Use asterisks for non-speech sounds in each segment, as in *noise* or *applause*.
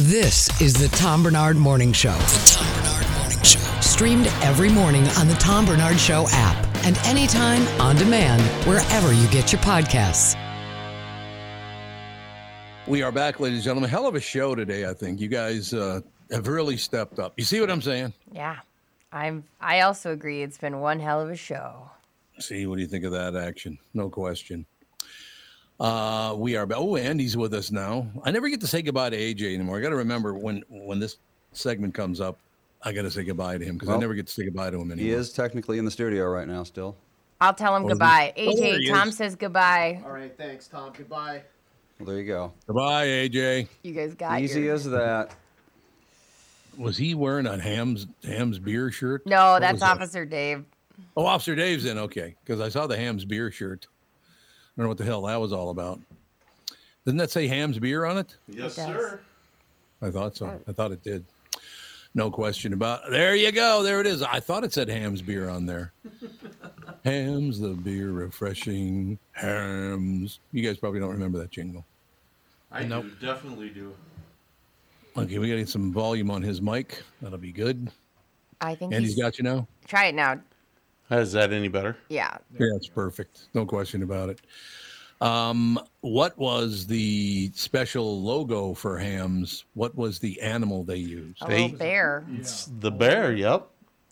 This is the Tom Barnard Morning Show. The Tom Barnard Morning Show. Streamed every morning on the Tom Barnard Show app and anytime on demand wherever you get your podcasts. We are back, ladies and gentlemen. Hell of a show today, I think. You guys uh, have really stepped up. You see what I'm saying? Yeah. I'm I also agree it's been one hell of a show. See, what do you think of that action? No question. Uh, we are. Oh, Andy's with us now. I never get to say goodbye to AJ anymore. I got to remember when when this segment comes up, I got to say goodbye to him because I never get to say goodbye to him anymore. He is technically in the studio right now still. I'll tell him Oh, goodbye. oh, he AJ, Tom is. says goodbye. All right, thanks, Tom. Goodbye. Well, there you go. Goodbye, AJ. You guys got Easy your... as that. Was he wearing a Hamm's Hamm's beer shirt? No, What that's was that? Officer Dave. Oh, Officer Dave's in. Okay, because I saw the Hamm's beer shirt. I don't know what the hell that was all about. Doesn't that say Hamm's beer on it? Yes, It sir. I thought so. I thought it did. No question about. There you go. There it is. I thought it said Hamm's beer on there. *laughs* Hamm's the beer, refreshing Hamm's. You guys probably don't remember that jingle. I do, definitely do. Okay, we got to get some volume on his mic. That'll be good. I think And he's he's... got you now. Try it now. Is that any better? Yeah. Yeah, it's perfect. No question about it. Um, what was the special logo for Hamms? What was the animal they used? A little bear. It's the bear. Yep.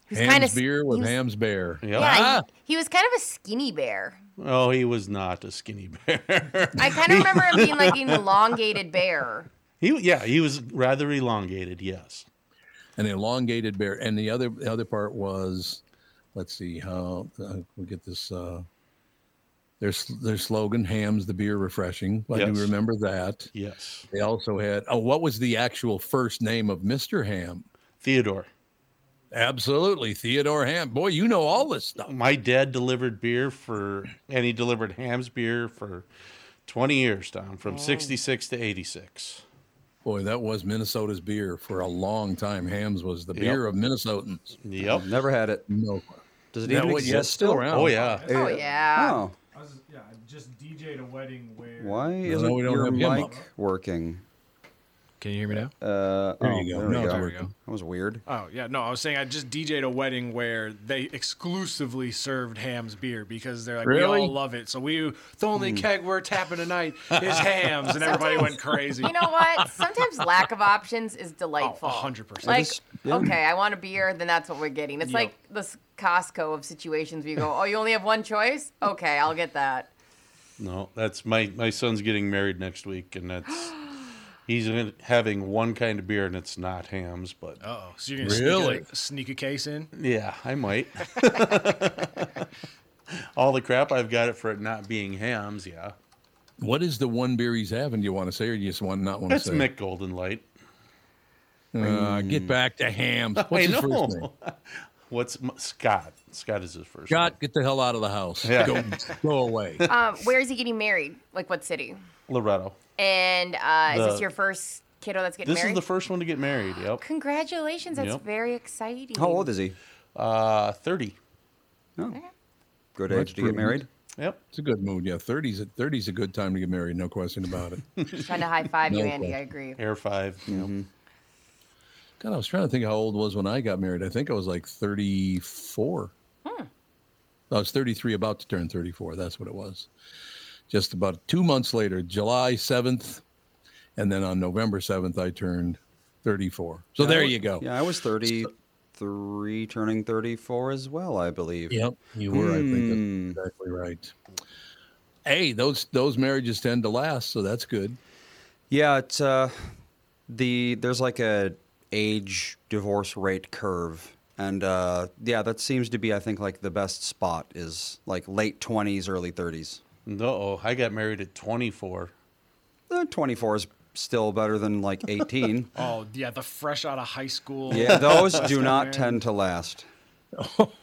He's Hamms kinda beer with he was- Hamms bear. Yep. Yeah, Ah! he, he was kind of a skinny bear. Oh, he was not a skinny bear. I kind of *laughs* remember him being like an elongated bear. he, yeah, he was rather elongated. Yes. an elongated bear. And the other the other part was, let's see how uh, we get this. Uh, their their slogan: "Hamms the beer refreshing." I Yes. do remember that. Yes. They also had. Oh, what was the actual first name of Mister Hamm? Theodore. Absolutely, Theodore Hamm. Boy, you know all this stuff. My dad delivered beer for, and he delivered Hamm's beer for 20 years, Tom, from 66 to 86. Boy, that was Minnesota's beer for a long time. Hamms was the Yep. beer of Minnesotans. Yep. Never had it. No. Does it Yeah, even well, yeah, exist it's still still? around. Oh, yeah. Oh, yeah. Oh, I was yeah, I just DJ'd a wedding where. why isn't we don't your have him mic up. working? Can you hear me now? Uh, There oh, you go. There we Now it's go. That was weird. Oh yeah, no, I was saying I just DJ'd a wedding where they exclusively served Hamm's beer because they're like we all love it. So we the only keg we're tapping tonight *laughs* is Hamm's, and everybody went crazy. You know what? Sometimes lack of options is oh, delightful. hundred percent. Like, just- yeah. okay, I want a beer, then that's what we're getting. It's Yep. like this Costco of situations where you go, oh, you only have one choice? Okay, I'll get that. No, that's my, my son's getting married next week, and that's, *gasps* he's gonna- having one kind of beer, and it's not Hamm's, but Oh, so you're gonna Really? sneak, a, sneak a case in? yeah, I might. *laughs* All the crap I've got it for it not being Hamm's, yeah. What is the one beer he's having? Do you want to say, or do you just want not want to That's say? Mich Golden Light. Uh, get back to Hamms. *laughs* What's I his know. first name? *laughs* What's Scott? Scott is his first. Scott, get the hell out of the house. Yeah. Go, go away. Um, where is he getting married? Like what city? Loretto. And uh, is this your first kiddo that's getting This married? This is the first one to get married. Yep. Congratulations, that's Yep. very exciting. How old is he? Uh, thirty. Oh, good age to get married. Yep. It's a good mood. Yeah, 30's a, 30's a good time to get married. No question about it. *laughs* Trying to high five you, No Andy. I agree. Air 5 Yep. Mm-hmm. God, I was trying to think how old was when I got married. I think I was like 34. Hmm. I was 33, about to turn 34. That's what it was. Just about two months later, July 7th, and then on November 7th, I turned 34. So Yeah, there wa- you go. Yeah, I was 33, turning 34 as well, I believe. Yep, you were. I think Hmm. that's exactly right. Hey, those those marriages tend to last, so that's good. Yeah, it's uh, the there's like a age divorce rate curve, and uh, yeah, that seems to be I think like the best spot is like late 20s, early 30s. No, I got married at 24. Uh, 24 is still better than like *laughs* 18. Oh yeah, the fresh out of high school. yeah, those do *laughs* not man. tend to last.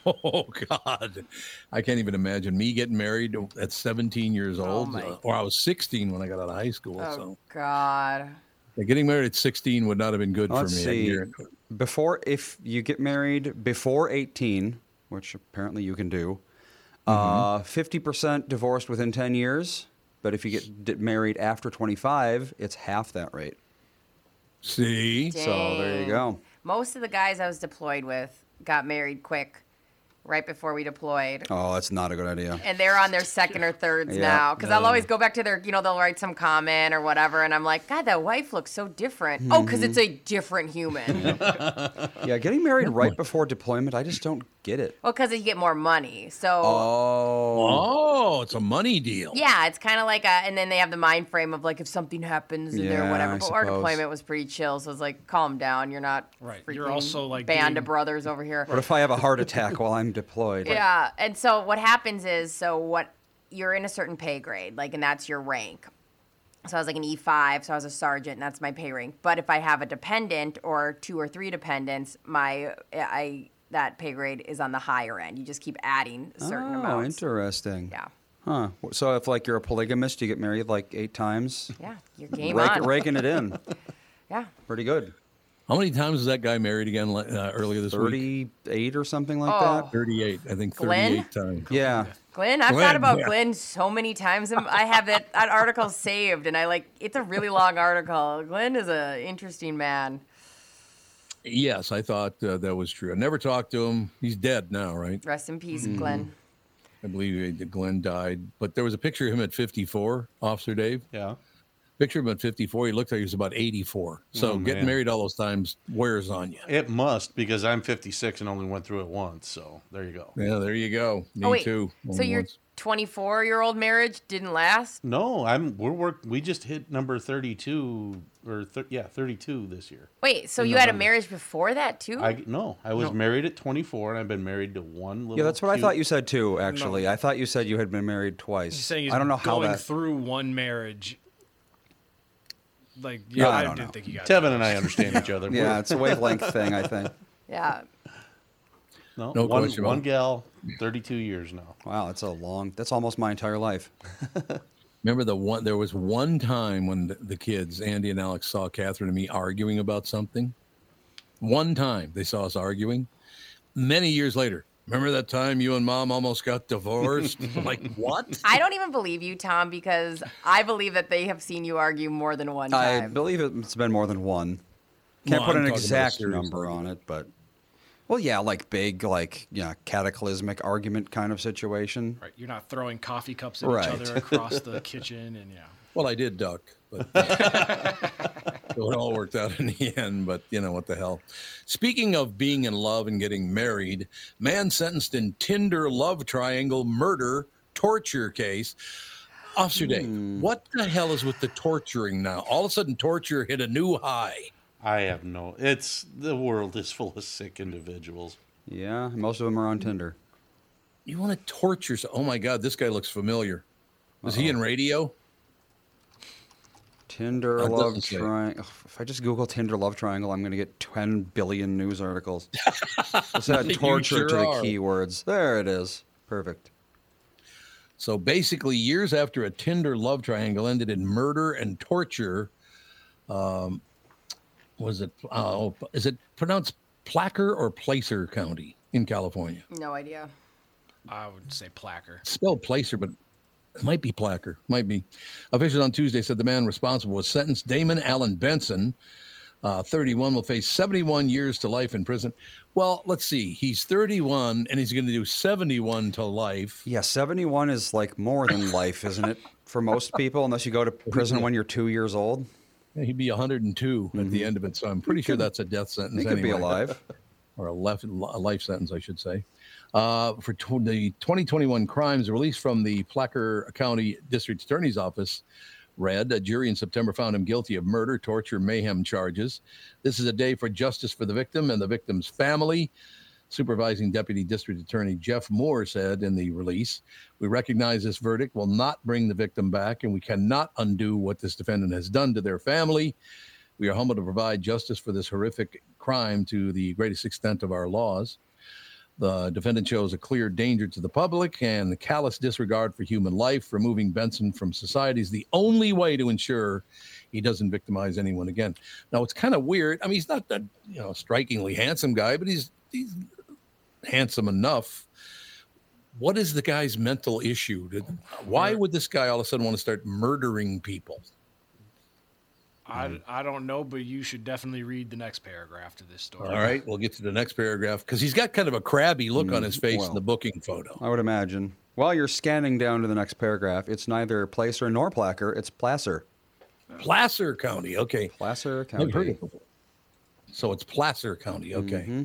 Oh *laughs* God, I can't even imagine me getting married at 17 years old, my uh, or I was 16 when I got out of high school. Oh So God. yeah, getting married at 16 would not have been good Let's for me. I see. Before, if you get married before 18, which apparently you can do, Mm-hmm. uh, 50% divorced within 10 years. But if you get married after 25, it's half that rate. See, So there you go. Most of the guys I was deployed with got married quick, right before we deployed. Oh, that's not a good idea. And they're on their second or thirds Yeah, now. Because I'll always go back to their, you know, they'll write some comment or whatever. And I'm like, God, that wife looks so different. Oh, because mm-hmm. it's a different human. *laughs* Yeah, getting married right before deployment, I just don't get it. well, because you get more money. So, Oh, oh, it's a money deal. yeah, it's kind of like a, and then they have the mind frame of like, if something happens in there, Yeah, whatever. I But our deployment was pretty chill. So it's like, calm down. You're not Right. You're freaking also, like, band being- of brothers over here. what if I have a heart attack while I'm deployed? Yeah, and so what happens is, so what you're in a certain pay grade, like, and that's your rank. So I was like an E5, so I was a sergeant, and that's my pay rank. But if I have a dependent or two or three dependents, my I that pay grade is on the higher end. You just keep adding certain amount. oh, amounts. interesting. Yeah, Huh. So if like you're a polygamist, you get married like eight times, yeah, your game rake, on. raking it in. *laughs* Yeah, Pretty good. How many times was that guy married again uh, earlier this week? 38 or something like Oh. that. 38. I think 38 Glenn? times. Yeah. Glenn, I've Glenn, thought about yeah. Glenn so many times. I have that, that article saved, and I like it's a really long article. Glenn is an interesting man. Yes, I thought uh, that was true. I never talked to him. He's dead now, right? Rest in peace, Mm-hmm. Glenn. I believe uh, Glenn died. But there was a picture of him at 54, Officer Dave. Yeah. Picture of him at 54. He looked like he was about 84. So Oh, getting married all those times wears on you. It must because I'm 56 and only went through it once. So there you go. Yeah, there you go. Me oh too. so your 24 year old marriage didn't last? No, I'm we're work. We just hit number 32 or thir- yeah 32 this year. Wait, so you had a marriage before that too? I no, I was No. married at 24 and I've been married to one little. Yeah, that's what I thought you said too, actually. I thought you said you had been married twice. He's saying he's I don't know how going that. through one marriage. Like, Yeah, yeah, I I, don't didn't know. think you got Tevin and I understand each other. *laughs* Yeah, We're- it's a wavelength thing, I think. *laughs* yeah. no, No one, question one gal, 32 years now. Wow, that's a long, that's almost my entire life. *laughs* Remember the one? There was one time when the, the kids, Andy and Alex, saw Catherine and me arguing about something. One time they saw us arguing. Many years later, remember that time you and Mom almost got divorced? *laughs* Like what? I don't even believe you, Tom, because I believe that they have seen you argue more than one time. I believe it's been more than one. Can't No, put I'm an talking about a exact number on it, but well, yeah, like big, like yeah, cataclysmic argument kind of situation. Right, you're not throwing coffee cups at Right. each other across the kitchen, and yeah. Well, I did duck, but *laughs* so it all worked out in the *laughs* end. But you know what the hell. Speaking of being in love and getting married, man sentenced in Tinder love triangle murder torture case. Officer Dave, hmm. what the hell is with the torturing now? All of a sudden, torture hit a new high. I have no. It's the world is full of sick individuals. Yeah, most of them are on Tinder. You want to torture? so- Oh my God, this guy looks familiar. Is he in radio? Tinder That love doesn't triangle. If I just Google Tinder love triangle, I'm going to get 10 billion news articles. *laughs* Let's add torture sure to the are. keywords. There it is. Perfect. So basically, years after a Tinder love triangle ended in murder and torture, um, was it? Oh, is it pronounced Placer or Placer County in California? no idea. I would say placker. It's spelled Placer, but it might be Placker. Might be. Officials on Tuesday said the man responsible was sentenced. Damon Allen Benson, uh, 31, will face 71 years to life in prison. Well, let's see. He's 31, and he's going to do 71 to life. Yeah, 71 is like more than life, isn't it? For most people, unless you go to prison when you're two years old. Yeah, He'd be 102 at the end of it, so I'm pretty sure that's a death sentence. He could be alive. *laughs* or a, left, a life sentence, I should say. Uh, for the 2021 crimes released from the Placer County District Attorney's Office, read a jury in September found him guilty of murder, torture, mayhem charges. This is a day for justice for the victim and the victim's family. Supervising Deputy District Attorney Jeff Moore said in the release, We recognize this verdict will not bring the victim back, and we cannot undo what this defendant has done to their family. We are humbled to provide justice for this horrific crime to the greatest extent of our laws. The defendant shows a clear danger to the public and the callous disregard for human life. Removing Benson from society is the only way to ensure he doesn't victimize anyone again. Now, it's kind of weird. I mean, he's not that you know strikingly handsome guy, but he's he's handsome enough. What is the guy's mental issue? Why would this guy all of a sudden want to start murdering people? I, I don't know, but you should definitely read the next paragraph to this story. All right, we'll get to the next paragraph because he's got kind of a crabby look on his face well. in the booking photo. I would imagine. While you're scanning down to the next paragraph, it's neither Placer nor Placker, it's Placer. Placer County. Okay. Placer County. it before. So it's Placer County. Okay.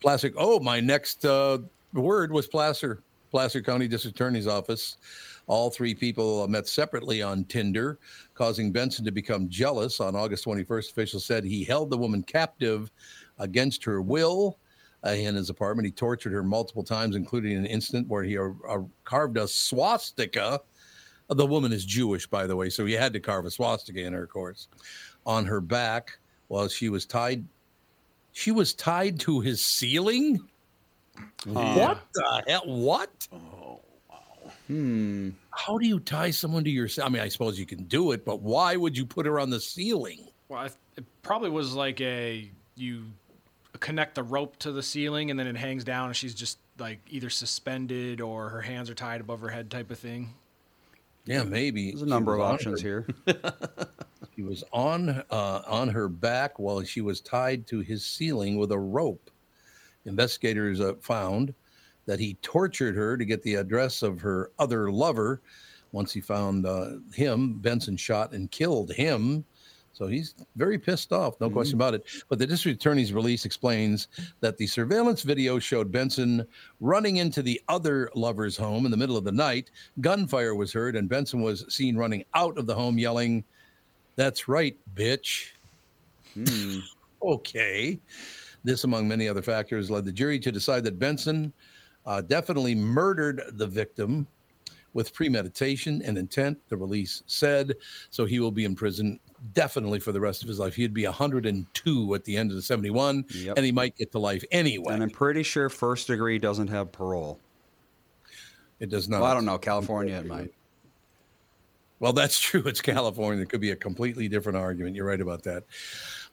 Placer. Oh, my next uh, word was Placer. Placer County District Attorney's Office. All three people met separately on Tinder, causing Benson to become jealous. On August 21st, officials said he held the woman captive against her will uh, in his apartment. He tortured her multiple times, including an incident where he uh, uh, carved a swastika. Uh, The woman is Jewish, by the way, so he had to carve a swastika in her, of course, on her back while she was tied. She was tied to his ceiling. What the hell? What? Hmm. How do you tie someone to your? I mean, I suppose you can do it, but why would you put her on the ceiling? Well, I, it probably was like a you connect the rope to the ceiling and then it hangs down and she's just like either suspended or her hands are tied above her head type of thing. Yeah, maybe. There's a number of She was on options her- here. *laughs* She was on uh, on her back while she was tied to his ceiling with a rope. Investigators uh, found that he tortured her to get the address of her other lover. Once he found uh, him, Benson shot and killed him. So he's very pissed off, no question about it. But the district attorney's release explains that the surveillance video showed Benson running into the other lover's home in the middle of the night. Gunfire was heard, and Benson was seen running out of the home yelling, That's right, bitch. *laughs* okay. This, among many other factors, led the jury to decide that Benson uh, definitely murdered the victim with premeditation and intent, the release said. So he will be in prison definitely for the rest of his life. He'd be 102 at the end of the 71, Yep. and he might get to life anyway. And I'm pretty sure first degree doesn't have parole. it does not. Well, I don't know. California, it might. Well, that's *laughs* true. It's California. It could be a completely different argument. You're right about that.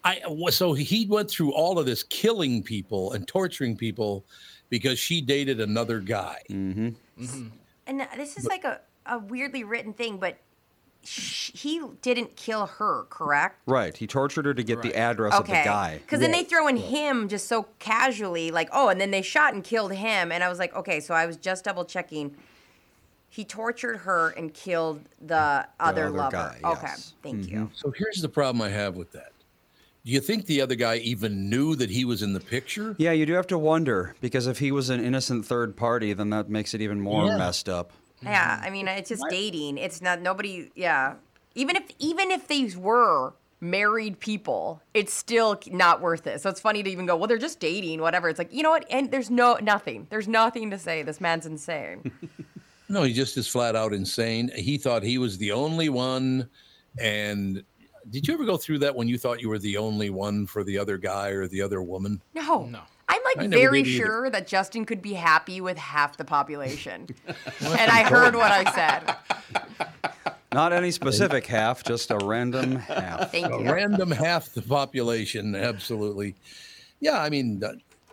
I so he went through all of this killing people and torturing people because she dated another guy. Mm-hmm. Mm-hmm. And this is like a, a weirdly written thing, but sh- he didn't kill her, correct? Right. He tortured her to get the address of the guy. Because then they throw in him just so casually, like, oh, and then they shot and killed him. And I was like, okay, so I was just double checking. He tortured her and killed the other, other lover. guy, Okay, yes. thank you. So here's the problem I have with that. Do you think the other guy even knew that he was in the picture? Yeah, you do have to wonder because if he was an innocent third party, then that makes it even more Yeah. messed up. Yeah, I mean, it's just dating. It's not nobody. Yeah, even if even if these were married people, it's still not worth it. So it's funny to even go, well, they're just dating, whatever. It's like you know what? And there's no nothing. There's nothing to say. This man's insane. *laughs* No, he just is flat out insane. He thought he was the only one. And did you ever go through that when you thought you were the only one for the other guy or the other woman? No. No. I'm like very did either. sure that Justin could be happy with half the population. *laughs* and I heard what I said. Not any specific half, just a random half. Thank A you. random half the population, absolutely. Yeah, I mean,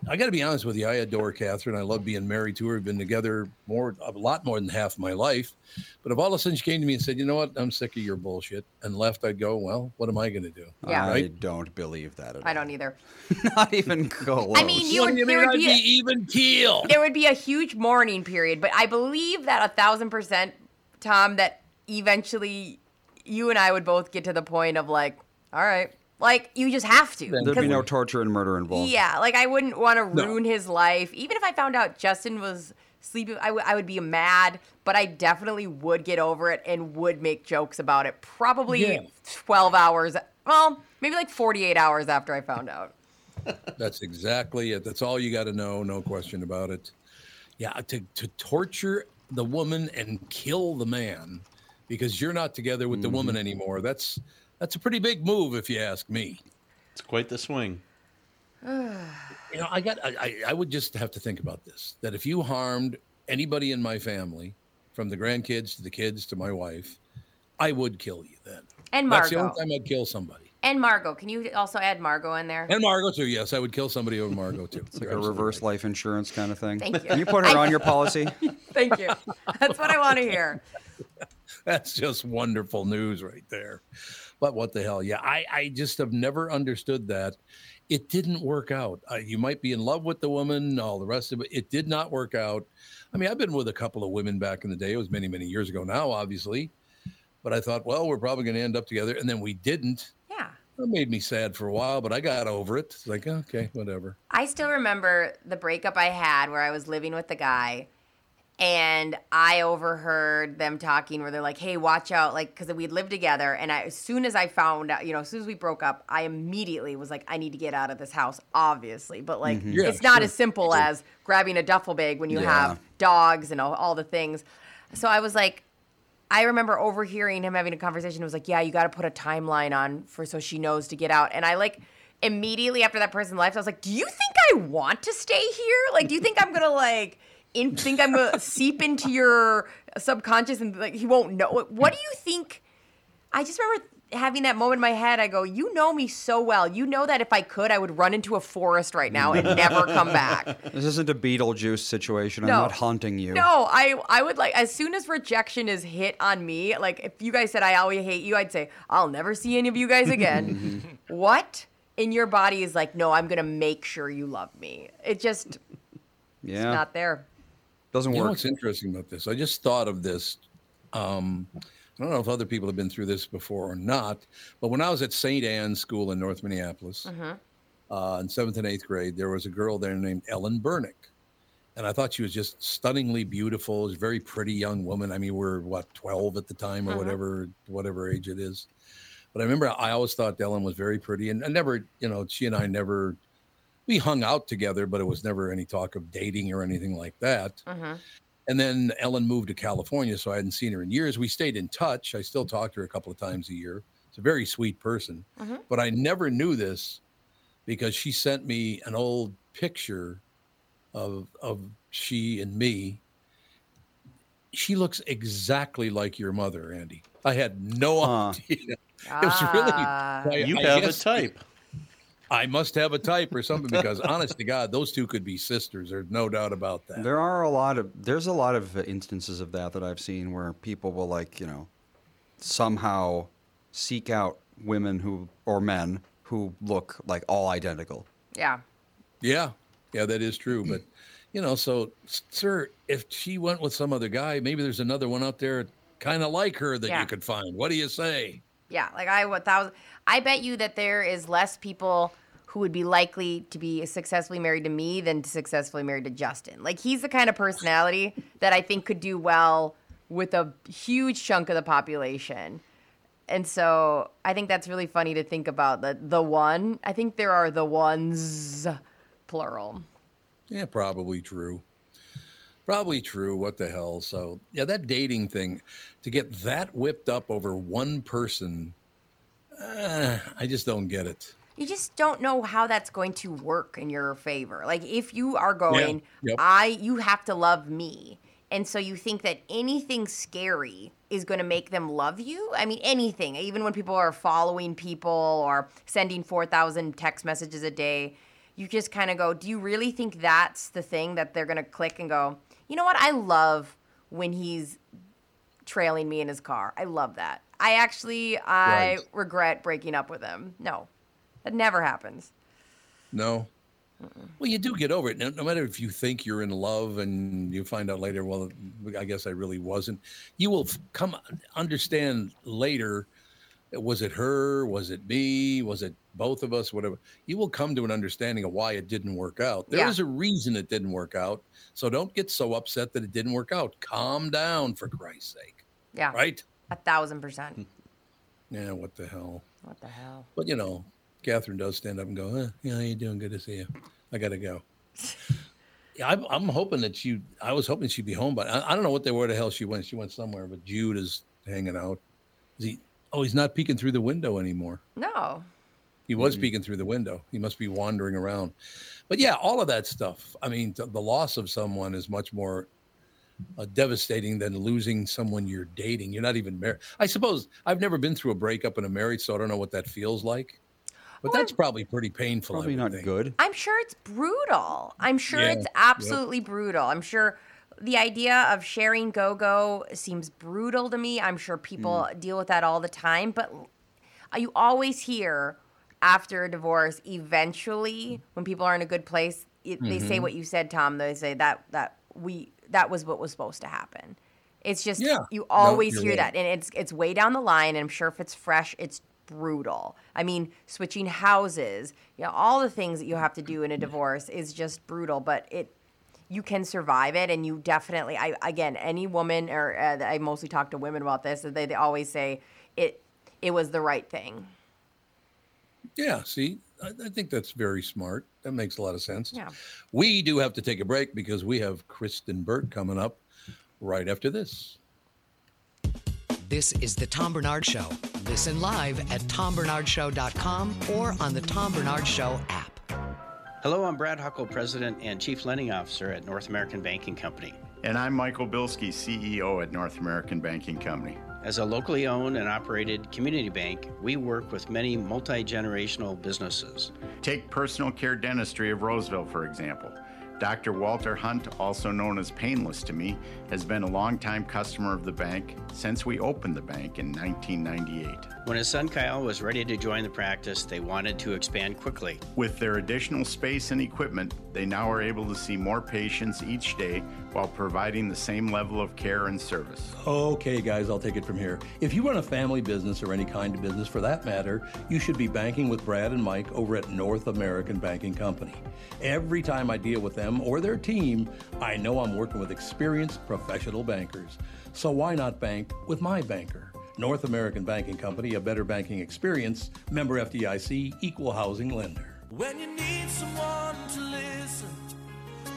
I got to be honest with you. I adore Catherine. I love being married to her. We've been together more, a lot more than half my life. But if all of a sudden she came to me and said, "You know what? I'm sick of your bullshit," and left, I'd go, "Well, what am I going to do?" Yeah. I Right? don't believe that at all. I don't either. *laughs* Not even close. I mean, you What would, do you there mean would I'd be, be even keel? there would be a huge mourning period, but I believe that a thousand percent, Tom, that eventually you and I would both get to the point of like, all right, like you just have to. There'd be no torture and murder involved. Yeah, like I wouldn't want to No. ruin his life. Even if I found out Justin was sleeping, I would- be mad, but I definitely would get over it and would make jokes about it. Probably Yeah. 12 hours, well, maybe like 48 hours after I found out. *laughs* That's exactly it. That's all you got to know. No question about it. Yeah, uh, to, to torture the woman and kill the man because you're not together with the woman mm-hmm. anymore. That's that's a pretty big move, if you ask me. It's quite the swing. *sighs* You know, I got. I, I- I would just have to think about this. That if you harmed anybody in my family, from the grandkids to the kids to my wife, I would kill you. Then And Margo. that's the only time I'd kill somebody. And Margot. Can you also add Margot in there? And Margot too. Yes, I would kill somebody over Margot too. It's like a reverse life insurance kind of thing. Thank you. Can you put her on your policy? *laughs* Thank you. That's what I want to hear. *laughs* That's just wonderful news right there. But what the hell? Yeah, I, I just have never understood that. It didn't work out. Uh, you might be in love with the woman, all the rest of it. It did not work out. I mean, I've been with a couple of women back in the day. It was many, many years ago now, obviously. But I thought, well, we're probably going to end up together. And then we didn't. Yeah. It made me sad for a while, but I got over it. It's like, okay, whatever. I still remember the breakup I had where I was living with the guy and I overheard them talking where they're like, "Hey, watch out!" Like, because we'd lived together, and I, as soon as I found out, you know, as soon as we broke up, I immediately was like, "I need to get out of this house." Obviously, but like, mm-hmm. Yeah, it's not sure, as simple as grabbing a duffel bag when you Yeah. have dogs and all, all the things. So I was like, I remember overhearing him having a conversation. It was like, "Yeah, you got to put a timeline on for so she knows to get out." And I like immediately after that person left, I was like, "Do you think I want to stay here? Like, do you think I'm gonna like in, think I'm gonna seep into your subconscious and like he won't know? What, what do you think?" I just remember having that moment in my head. I go, "You know me so well. You know that if I could, I would run into a forest right now and never come back." *laughs* This isn't a Beetlejuice situation. I'm not haunting you. No, I I would like as soon as rejection is hit on me, like if you guys said I always hate you, I'd say I'll never see any of you guys again. *laughs* what in your body is like, no, I'm gonna make sure you love me. It just Yeah. not there. Doesn't You work. what's interesting about this? I just thought of this. Um, I don't know if other people have been through this before or not, but when I was at St. Anne's School in North Minneapolis uh, in seventh and eighth grade, there was a girl there named Ellen Burnick. And I thought she was just stunningly beautiful. She was a very pretty young woman. I mean, we're what, 12 at the time or whatever, whatever age it is. But I remember I always thought Ellen was very pretty. And I never, you know, she and I never, we hung out together, but it was never any talk of dating or anything like that. And then Ellen moved to California, so I hadn't seen her in years. We stayed in touch. I still talk to her a couple of times a year. She's a very sweet person. But I never knew this because she sent me an old picture of of she and me. She looks exactly like your mother, Andy. I had no Huh. *laughs* idea. It was really. Ah. I- You I have a guess- type. I must have a type or something *laughs* because, honest to God, those two could be sisters. There's no doubt about that. There are a lot of there's a lot of instances of that that I've seen where people will like you know somehow seek out women who or men who look like all identical. Yeah. Yeah, yeah, that is true. But you know, so sir, if she went with some other guy, maybe there's another one out there kind of like her that Yeah. you could find. What do you say? Yeah, like I would thousand. I bet you that there is less people who would be likely to be successfully married to me than successfully married to Justin. Like he's the kind of personality that I think could do well with a huge chunk of the population. And so I think that's really funny to think about the the one. I think there are the ones plural. Yeah, probably true. Probably true. What the hell? So yeah, that dating thing, to get that whipped up over one person, uh, I just don't get it. you just don't know how that's going to work in your favor. Like if you are going, Yep. I you have to love me. And so you think that anything scary is going to make them love you? I mean anything. Even when people are following people or sending 4,000 text messages a day, you just kind of go, "Do you really think that's the thing that they're going to click and go, "You know what? I love when he's trailing me in his car. I love that. I actually I Right. regret breaking up with him. No. That never happens. No. Well, you do get over it. No, no matter if you think you're in love and you find out later, well, I guess I really wasn't. You will come understand later. Was it her? Was it me? Was it both of us? Whatever. You will come to an understanding of why it didn't work out. There is Yeah. a reason it didn't work out. So don't get so upset that it didn't work out. Calm down, for Christ's sake. Yeah. Right? A thousand percent. *laughs* Yeah. What the hell? What the hell? But you know, Catherine does stand up and go, eh, "Yeah, you're doing? Good to see you. I got to go." *laughs* Yeah, I'm, I'm hoping that she. I was hoping she'd be home, but I, I don't know what they were. the hell she went. She went somewhere, but Jude is hanging out. Is he? Oh, he's not peeking through the window anymore. No. He was peeking through the window. He must be wandering around. But yeah, all of that stuff. I mean, th- the loss of someone is much more uh, devastating than losing someone you're dating. You're not even married. I suppose I've never been through a breakup in a marriage, so I don't know what that feels like. But that's probably pretty painful. I Probably would not think. good. I'm sure it's brutal. I'm sure Yeah, it's yep. absolutely brutal. I'm sure the idea of sharing go go seems brutal to me. I'm sure people Mm. deal with that all the time, but you always hear after a divorce, eventually, when people are in a good place, it, they Mm-hmm. say what you said, Tom. They say that that we that was what was supposed to happen. It's just Yeah. you always hear right. that, and it's it's way down the line. And I'm sure if it's fresh, it's brutal. I mean, switching houses, you know, all the things that you have to do in a divorce is just brutal. But it, you can survive it, and you definitely. I again, any woman or uh, I mostly talk to women about this. They they always say it. It was the right thing. Yeah, see, I, I think that's very smart. That makes a lot of sense. Yeah. We do have to take a break because we have Kristyn Burtt coming up right after this. This is the Tom Barnard Show. Listen live at tombarnardshow.com or on the Tom Barnard Show app. Hello, I'm Brad Huckle, President and Chief Lending Officer at North American Banking Company. And I'm Michael Bilski, CEO at North American Banking Company. As a locally owned and operated community bank, we work with many multi generational businesses. Take personal care dentistry of Roseville, for example. Dr. Walter Hunt, also known as Painless to me, has been a longtime customer of the bank since we opened the bank in 1998. When his son Kyle was ready to join the practice, they wanted to expand quickly. With their additional space and equipment, they now are able to see more patients each day while providing the same level of care and service. Okay, guys, I'll take it from here. If you run a family business or any kind of business for that matter, you should be banking with Brad and Mike over at North American Banking Company. Every time I deal with them or their team, I know I'm working with experienced professional bankers. So why not bank with my banker? North American Banking Company, a better banking experience, member FDIC, equal housing lender. When you need someone to listen,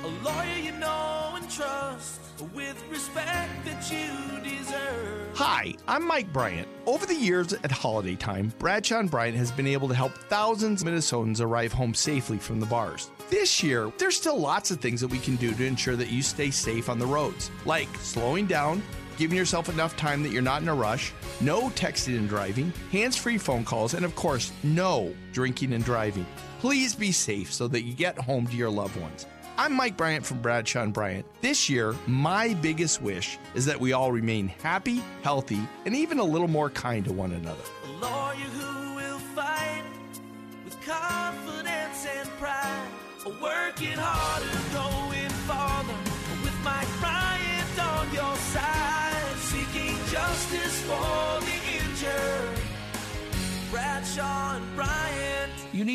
a lawyer you know and trust, with respect that you deserve. Hi, I'm Mike Bryant. Over the years at holiday time, Bradshaw and Bryant has been able to help thousands of Minnesotans arrive home safely from the bars. This year, there's still lots of things that we can do to ensure that you stay safe on the roads, like slowing down, giving yourself enough time that you're not in a rush, no texting and driving, hands free phone calls, and of course, no drinking and driving. Please be safe so that you get home to your loved ones. I'm Mike Bryant from Bradshaw and Bryant. This year, my biggest wish is that we all remain happy, healthy, and even a little more kind to one another. A lawyer who will fight with confidence and pride, working harder, going farther, with Mike Bryant on your side, seeking justice for the injured. Bradshaw and Bryant. You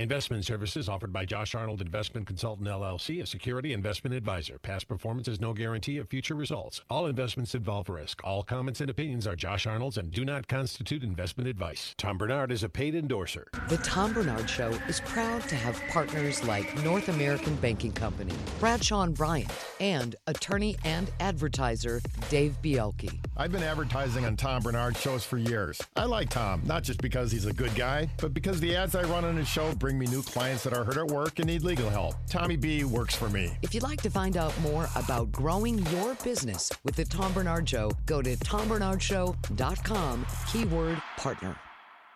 Investment services offered by Josh Arnold Investment Consultant LLC, a security investment advisor. Past performance is no guarantee of future results. All investments involve risk. All comments and opinions are Josh Arnold's and do not constitute investment advice. Tom Barnard is a paid endorser. The Tom Barnard Show is proud to have partners like North American Banking Company, Bradshaw and Bryant, and attorney and advertiser Dave Bielke. I've been advertising on Tom Barnard shows for years. I like Tom, not just because he's a good guy, but because the ads I run on his show bring me new clients that are hurt at work and need legal help. Tommy B works for me. If you'd like to find out more about growing your business with the Tom Barnard Show, go to tombarnardshow.com, keyword partner.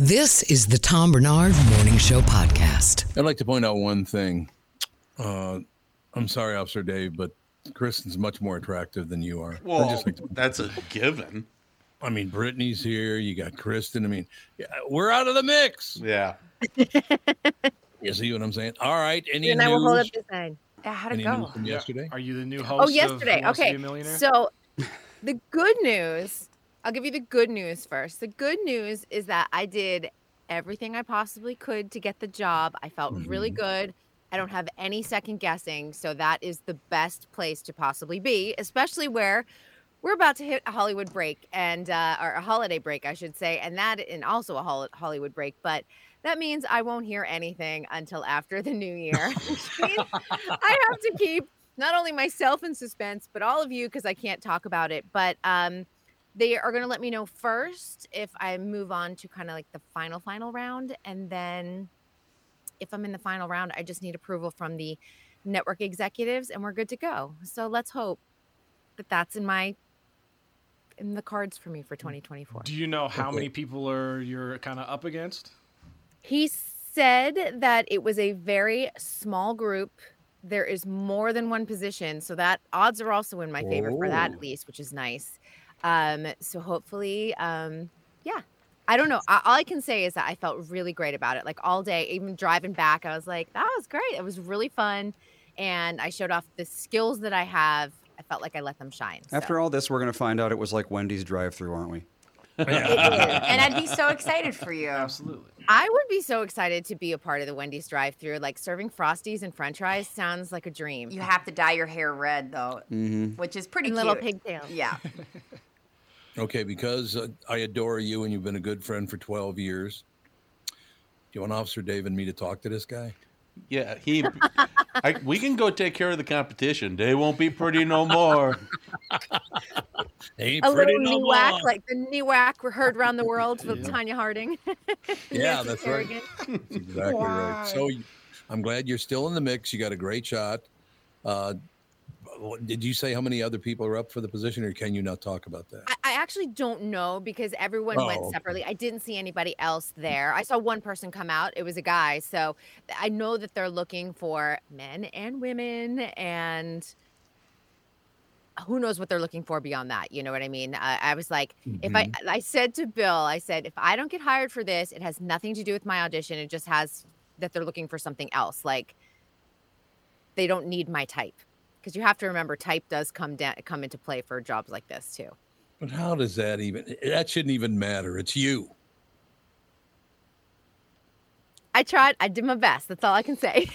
This is the Tom Barnard Morning Show podcast. I'd like to point out one thing. Uh, I'm sorry, Officer Dave, but Kristen's much more attractive than you are. Well, just like to- that's a given. I mean, Brittany's here. You got Kristen. I mean, yeah, we're out of the mix. Yeah. *laughs* You see what I'm saying? All right. Any and I will hold up the sign. How'd Any news from yesterday? Are you the new host? Oh, yesterday. Of Who Wants to Okay. A Millionaire? So, the good news, I'll give you the good news first. The good news is that I did everything I possibly could to get the job. I felt really good. I don't have any second guessing. So, that is the best place to possibly be, especially where we're about to hit a Hollywood break and, uh, or a holiday break, I should say, and that, and also a hol- Hollywood break. But that means I won't hear anything until after the new year. *laughs* I have to keep not only myself in suspense, but all of you because I can't talk about it. But um, they are going to let me know first if I move on to kind of like the final, final round. And then if I'm in the final round, I just need approval from the network executives and we're good to go. So let's hope that that's in my in the cards for me for mm. 2024. Do you know how many people are you're kind of up against? He said that it was a very small group. There is more than one position, so that odds are also in my favor for that at least, which is nice. Um, so hopefully, um, yeah. I don't know. All I can say is that I felt really great about it. Like all day, even driving back, I was like, that was great. It was really fun, and I showed off the skills that I have. I felt like I let them shine. so. After all this, we're going to find out it was like Wendy's drive-through, aren't we? *laughs* and I'd be so excited for you. Absolutely. I would be so excited to be a part of the Wendy's drive-through. Like serving Frosties and French fries sounds like a dream. You have to dye your hair red though, Mhm. which is pretty And cute. little pigtails. Yeah. *laughs* Okay, because uh, I adore you and you've been a good friend for 12 years. Do you want Officer Dave and me to talk to this guy? Yeah, he. *laughs* I, we can go take care of the competition. They won't be pretty no more. *laughs* Ain't a pretty little no new whack, more. like the new whack we heard around the world *laughs* with Tonya Harding. Yeah, that's right. Kerrigan. That's exactly right. So I'm glad you're still in the mix. You got a great shot. Uh, did you say how many other people are up for the position, or can you not talk about that? I, I actually don't know because everyone Oh, went okay. separately. I didn't see anybody else there. I saw one person come out. It was a guy. So I know that they're looking for men and women and who knows what they're looking for beyond that. You know what I mean? I, I was like, if I, mm-hmm. I said to Bill, I said, if I don't get hired for this, it has nothing to do with my audition. It just has that they're looking for something else. Like they don't need my type because you have to remember type does come down, come into play for jobs like this too. But how does that even? That shouldn't even matter. It's you. I tried. I did my best. That's all I can say.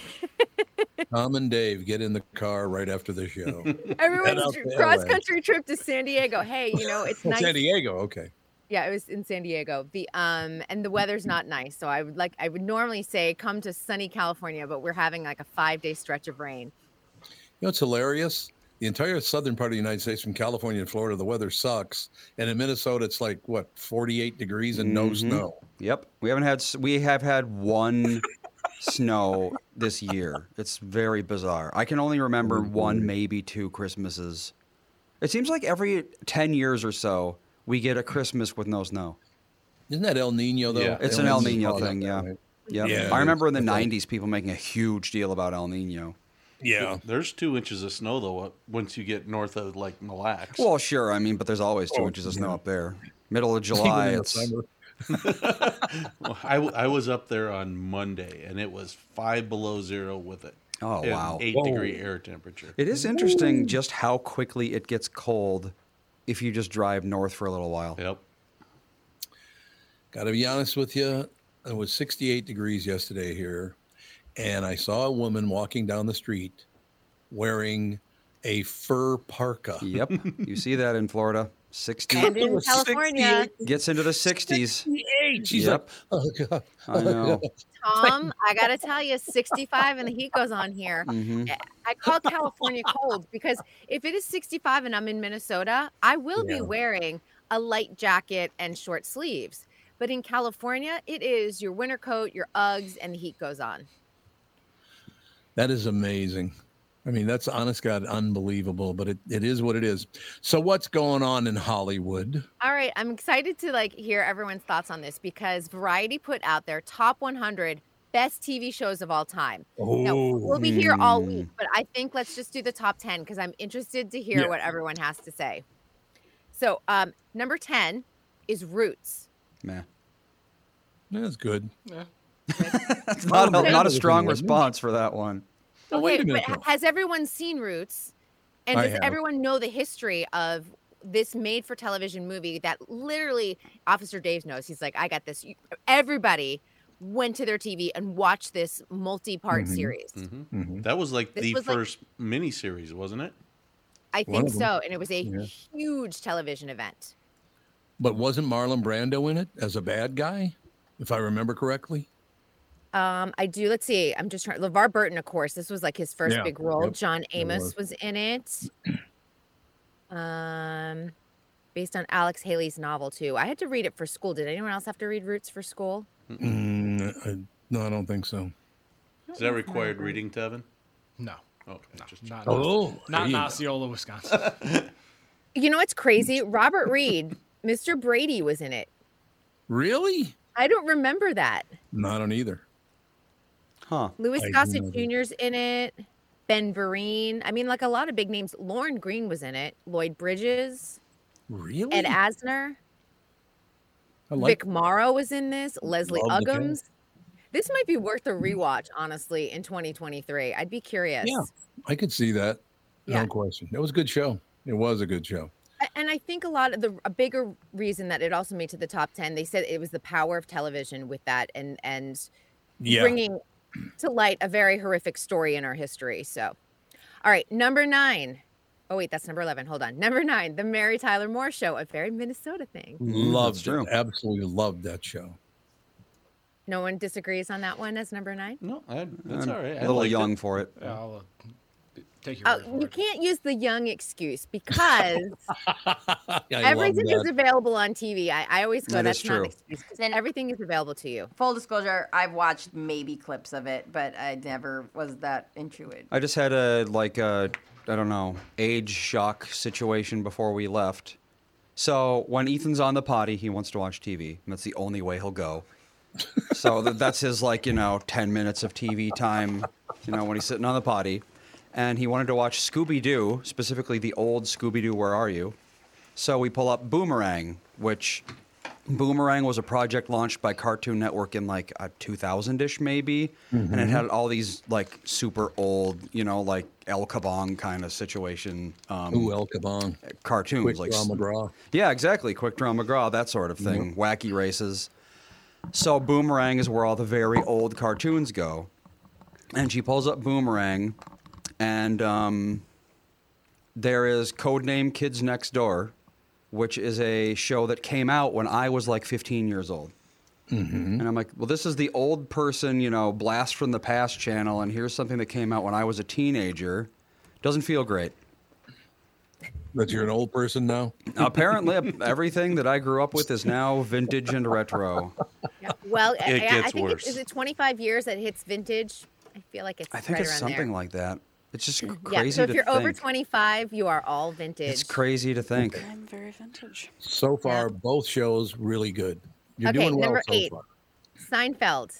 *laughs* Tom and Dave get in the car right after the show. *laughs* Everyone's out tr- to cross country trip to San Diego. Hey, you know it's *laughs* nice. San Diego. Okay. Yeah, it was in San Diego. The um and the weather's not nice, so I would like I would normally say come to sunny California, but we're having like a five day stretch of rain. You know, it's hilarious. The entire southern part of the United States, from California to Florida, the weather sucks. And in Minnesota, it's like what, 48 degrees and no Mhm. snow. Yep. We haven't had we have had one *laughs* snow this year. It's very bizarre. I can only remember one, maybe two Christmases. It seems like every 10 years or so we get a Christmas with no snow. Isn't that El Nino though? Yeah. It's an El Nino thing, yeah. Yep. Yeah, I remember in the 90s people making a huge deal about El Nino. Yeah. There's two inches of snow though uh, once you get north of like Mille Lacs. Well, sure. I mean, but there's always two Oh, inches of yeah. snow up there. Middle of *laughs* July, it's summer. *laughs* Well, I, w- I was up there on Monday and it was five below zero with it. Oh, wow. Eight Whoa. degree air temperature. It is interesting just how quickly it gets cold if you just drive north for a little while. Yep. Got to be honest with you. It was 68 degrees yesterday here. And I saw a woman walking down the street wearing a fur parka. Yep. you see that in Florida. 60. And in California. Gets into the 60s. 68. She's Yep. like, oh god. I know. *laughs* Tom, I gotta tell you, 65 and the heat goes on here. Mhm. I call California cold because if it is 65 and I'm in Minnesota, I will Yeah. be wearing a light jacket and short sleeves. But in California, it is your winter coat, your Uggs, and the heat goes on. That is amazing. I mean, that's honest God, unbelievable, but it, it is what it is. So what's going on in Hollywood? All right, I'm excited to like hear everyone's thoughts on this because Variety put out their top 100 best TV shows of all time. now, Oh, we'll be here all mm. week, but I think let's just do the top 10 because I'm interested to hear Yeah. what everyone has to say. So, um, number 10 is Roots. Meh. That's good. That's *laughs* not, a, not a strong response for that one. Oh, wait a but minute. ha- has everyone seen Roots? And I does have. everyone know the history of this made for television movie that literally Officer Dave knows? He's like, I got this. Everybody went to their TV and watched this multi part Mhm. series. Mhm. That was like This the was like- first mini series, wasn't it? I think so. And it was a Yeah. huge television event. But wasn't Marlon Brando in it as a bad guy, if I remember correctly? Um, I do. Let's see. I'm just trying. LeVar Burton, of course. This was like his first Yeah, big role. yep, John Amos was. was. in it. *clears throat* Um, based on Alex Haley's novel too. I had to read it for school. Did anyone else have to read Roots for school? Mm, I, no, I don't think so. Is that required reading, Tevin? No. Okay. just Not, Oh, not there in. Osceola, Wisconsin. *laughs* You know what's crazy? Robert Reed, Mr. Brady was in it. Really? I don't remember that. No, I don't either. Huh. Louis I Gossett know that. Jr.'s in it. Ben Vereen. I mean, like a lot of big names. Lorne Greene was in it. Lloyd Bridges. Really? Ed Asner. I like Vic Morrow was in this. Leslie Love Uggams. This might be worth a rewatch, honestly, in 2023. I'd be curious. Yeah, I could see that. Yeah. No question. It was a good show. It was a good show. And I think a lot of the a bigger reason that it also made to the top 10, they said it was the power of television with that and and Yeah. bringing to light a very horrific story in our history. So, all right, number nine. Oh wait, that's number 11. Hold on. Number 9, The Mary Tyler Moore Show, a very Minnesota thing. Loved it. Absolutely loved that show. No one disagrees on that one as number 9? No, I, that's I'm all right. A little young it. for it. Yeah, I'll uh, take your Uh, word for you it. can't use the young excuse because *laughs* I everything is available on TV. I, I always go, That that's is not an true. excuse because everything is available to you. Full disclosure, I've watched maybe clips of it, but I never was that into it. I just had a like a I don't know age shock situation before we left. So when Ethan's on the potty, he wants to watch TV, and that's the only way he'll go. So that's his like you know ten minutes of TV time, you know when he's sitting on the potty, and he wanted to watch Scooby Doo, specifically the old Scooby Doo. Where are you? So we pull up Boomerang, which Boomerang was a project launched by Cartoon Network in like a 2000-ish maybe, and it Mhm. had all these like super old, you know, like El Kabong kind of situation. Um, Ooh, El Kabong. cartoons Quick like Draw McGraw. Yeah, exactly. Quick Draw McGraw, that sort of thing. Wacky races. So Boomerang is where all the very old cartoons go, and she pulls up Boomerang, and um, there is Codename Kids Next Door, which is a show that came out when I was like 15 years old. Mm-hmm. And I'm like, well, this is the old person, you know, blast from the past channel, and here's something that came out when I was a teenager. Doesn't feel great. That you're an old person now? *laughs* Apparently, everything that I grew up with is now vintage and retro. Well, I- It I, I think worse. It, is it 25 years that hits vintage? I feel like it's I think right it's around something there. like that. It's just crazy. Yeah, so if to you're think. over 25, you are all vintage. it's crazy to think. I'm very vintage. So far, both shows really good. You're okay, doing well number so eight, far. Seinfeld.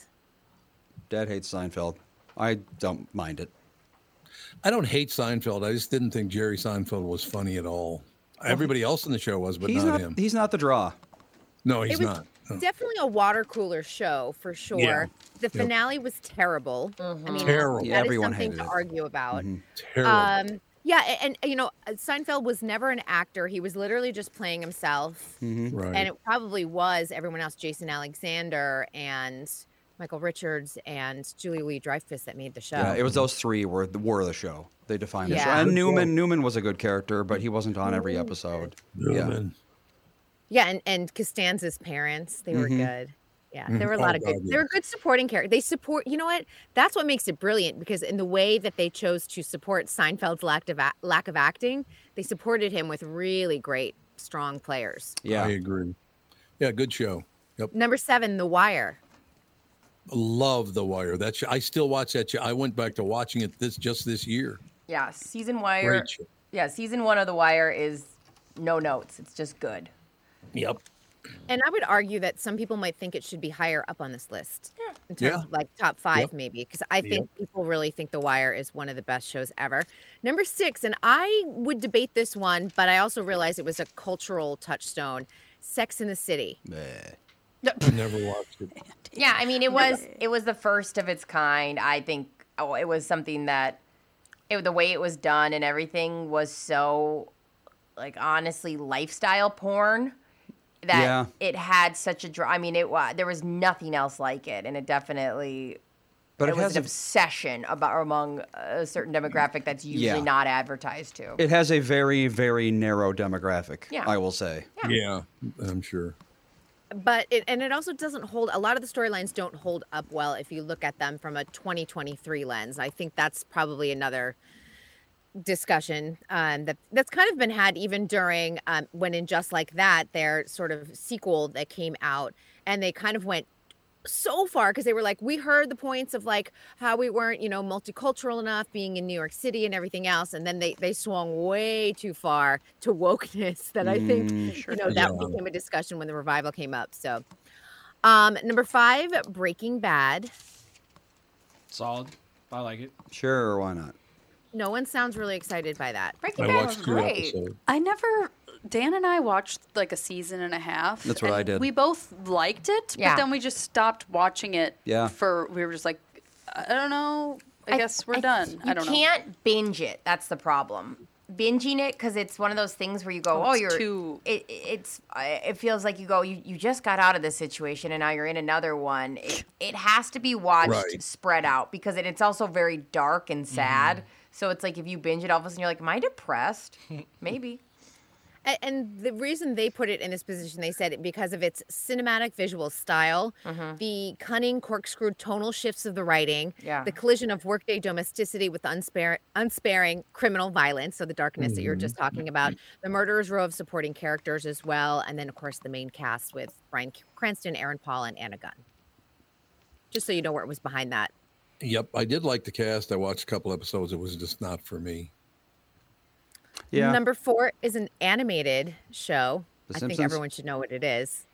Dad hates Seinfeld. I don't mind it. I don't hate Seinfeld. I just didn't think Jerry Seinfeld was funny at all. Everybody else in the show was, but he's not, not. him. He's not the draw. No, he's it was not. No. definitely a water cooler show for sure. Yeah. The Yep. finale was terrible. I mean, Terrible. that Yeah, is everyone something hated to it. argue about. Terrible. Um, yeah, a- and, you know, Seinfeld was never an actor. He was literally just playing himself. Mm-hmm. Right. And it probably was everyone else, Jason Alexander and Michael Richards and Julia Louis-Dreyfus that made the show. Yeah, it was those three were the, were the show. They defined the show. Yeah. And Newman show. Newman was a good character, but he wasn't on every episode. Newman. Yeah, and and Costanza's parents, they were Mhm. good. Yeah, Mhm. there were a Oh, lot of God, good. They were good supporting characters. They support. You know what? That's what makes it brilliant because in the way that they chose to support Seinfeld's lack of a- lack of acting, they supported him with really great, strong players. Yeah, I agree. Yeah, good show. Yep. Number seven, The Wire. Love The Wire. That show, I still watch that show. I went back to watching it this just this year. Yeah, season wire. Great show. Yeah, season one of The Wire is no notes. It's just good. Yep. And I would argue that some people might think it should be higher up on this list. In terms Yeah. of like top five, Yep. maybe. Because I think Yep. people really think The Wire is one of the best shows ever. Number six, and I would debate this one, but I also realized it was a cultural touchstone Sex in the City. *laughs* Never watched it. Yeah, I mean, it was it was the first of its kind. I think oh, it was something that it, the way it was done and everything was so like honestly lifestyle porn that Yeah. it had such a draw. I mean, it was there was nothing else like it, and it definitely. But it, it was has an a- obsession about among a certain demographic that's usually Yeah. not advertised to. It has a very, very narrow demographic, Yeah. I will say. Yeah, I'm sure. But it, and it also doesn't hold a lot of the storylines don't hold up well if you look at them from a 2023 lens. I think that's probably another discussion um, that that's kind of been had even during um, when in just like that their sort of sequel that came out and they kind of went so far because they were like we heard the points of like how we weren't you know multicultural enough being in new york city and everything else and then they they swung way too far to wokeness that i think Mm, you know that Yeah. became a discussion when the revival came up so um number five breaking bad Solid. I like it. Sure, why not? No one sounds really excited by that breaking I watched two episodes. I never. Dan and I watched like a season and a half. That's what I did. We both liked it, Yeah. but then we just stopped watching it. Yeah. For we were just like, I don't know. I, guess we're done. You I don't know. You can't binge it. That's the problem. Binging it because it's one of those things where you go, Oh, oh, you're too- It, it's uh, it feels like you go, you, you just got out of this situation and now you're in another one. It, it has to be watched Right. spread out because it, it's also very dark and sad. So it's like if you binge it, all of a sudden you're like, am I depressed? *laughs* Maybe. And the reason they put it in this position, they said it because of its cinematic visual style, mm-hmm. the cunning corkscrew tonal shifts of the writing, Yeah. the collision of workday domesticity with unspar- unsparing criminal violence, so the darkness that you were mm-hmm. just talking about, mm-hmm. the murderer's row of supporting characters as well, and then of course the main cast with Bryan Cranston, Aaron Paul, and Anna Gunn. Just so you know where it was behind that. Yep, I did like the cast. I watched a couple episodes. It was just not for me. Yeah. Number four is an animated show. The I think everyone should know what it is.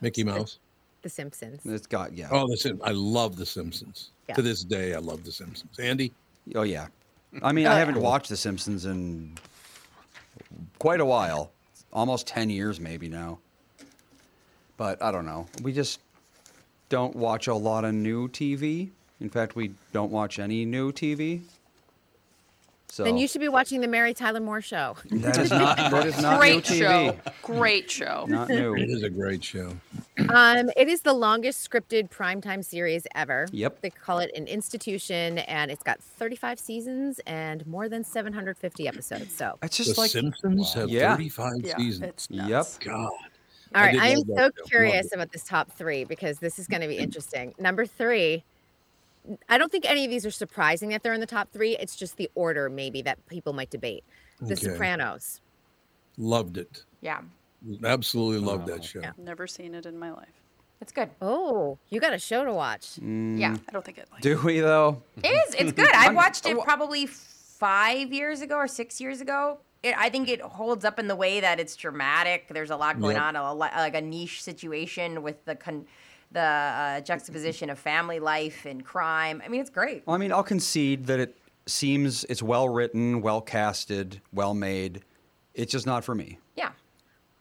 Mickey Mouse. The Simpsons. It's got, yeah. Oh, the Sim- I love The Simpsons. Yeah. To this day, I love The Simpsons. Andy. Oh, yeah. I mean, I uh, haven't watched The Simpsons in quite a while. Almost 10 years, maybe now. But I don't know. We just don't watch a lot of new TV. In fact, we don't watch any new TV. So Then you should be watching the Mary Tyler Moore show. that is not that is not Great new TV. show. Great show. Not new. *laughs* It is a great show. Um, it is the longest scripted primetime series ever. Yep. They call it an institution, and it's got 35 seasons and more than 750 episodes. So, It's The just like Simpsons have Yeah. 35 Yeah, seasons. it's Yep. nuts. God. All I I am love that so curious about this top three because this is going to be *clears throat* interesting. Number three, I don't think any of these are surprising that they're in the top three. It's just the order, maybe, that people might debate. The Okay. Sopranos. Loved it. Yeah, Absolutely loved that show. Never seen it in my life. it's good. Oh, you got a show to watch. Mm. Yeah, I don't think it. Like Do we though? it is. It's good. *laughs* I watched it probably five years ago or six years ago. It, I think it holds up in the way that it's dramatic. There's a lot going Yep. on, a, li- like a niche situation with the con- the uh, juxtaposition of family life and crime. I mean, it's great. Well, I mean, I'll concede that it seems it's well written, well casted, well made. It's just not for me. Yeah.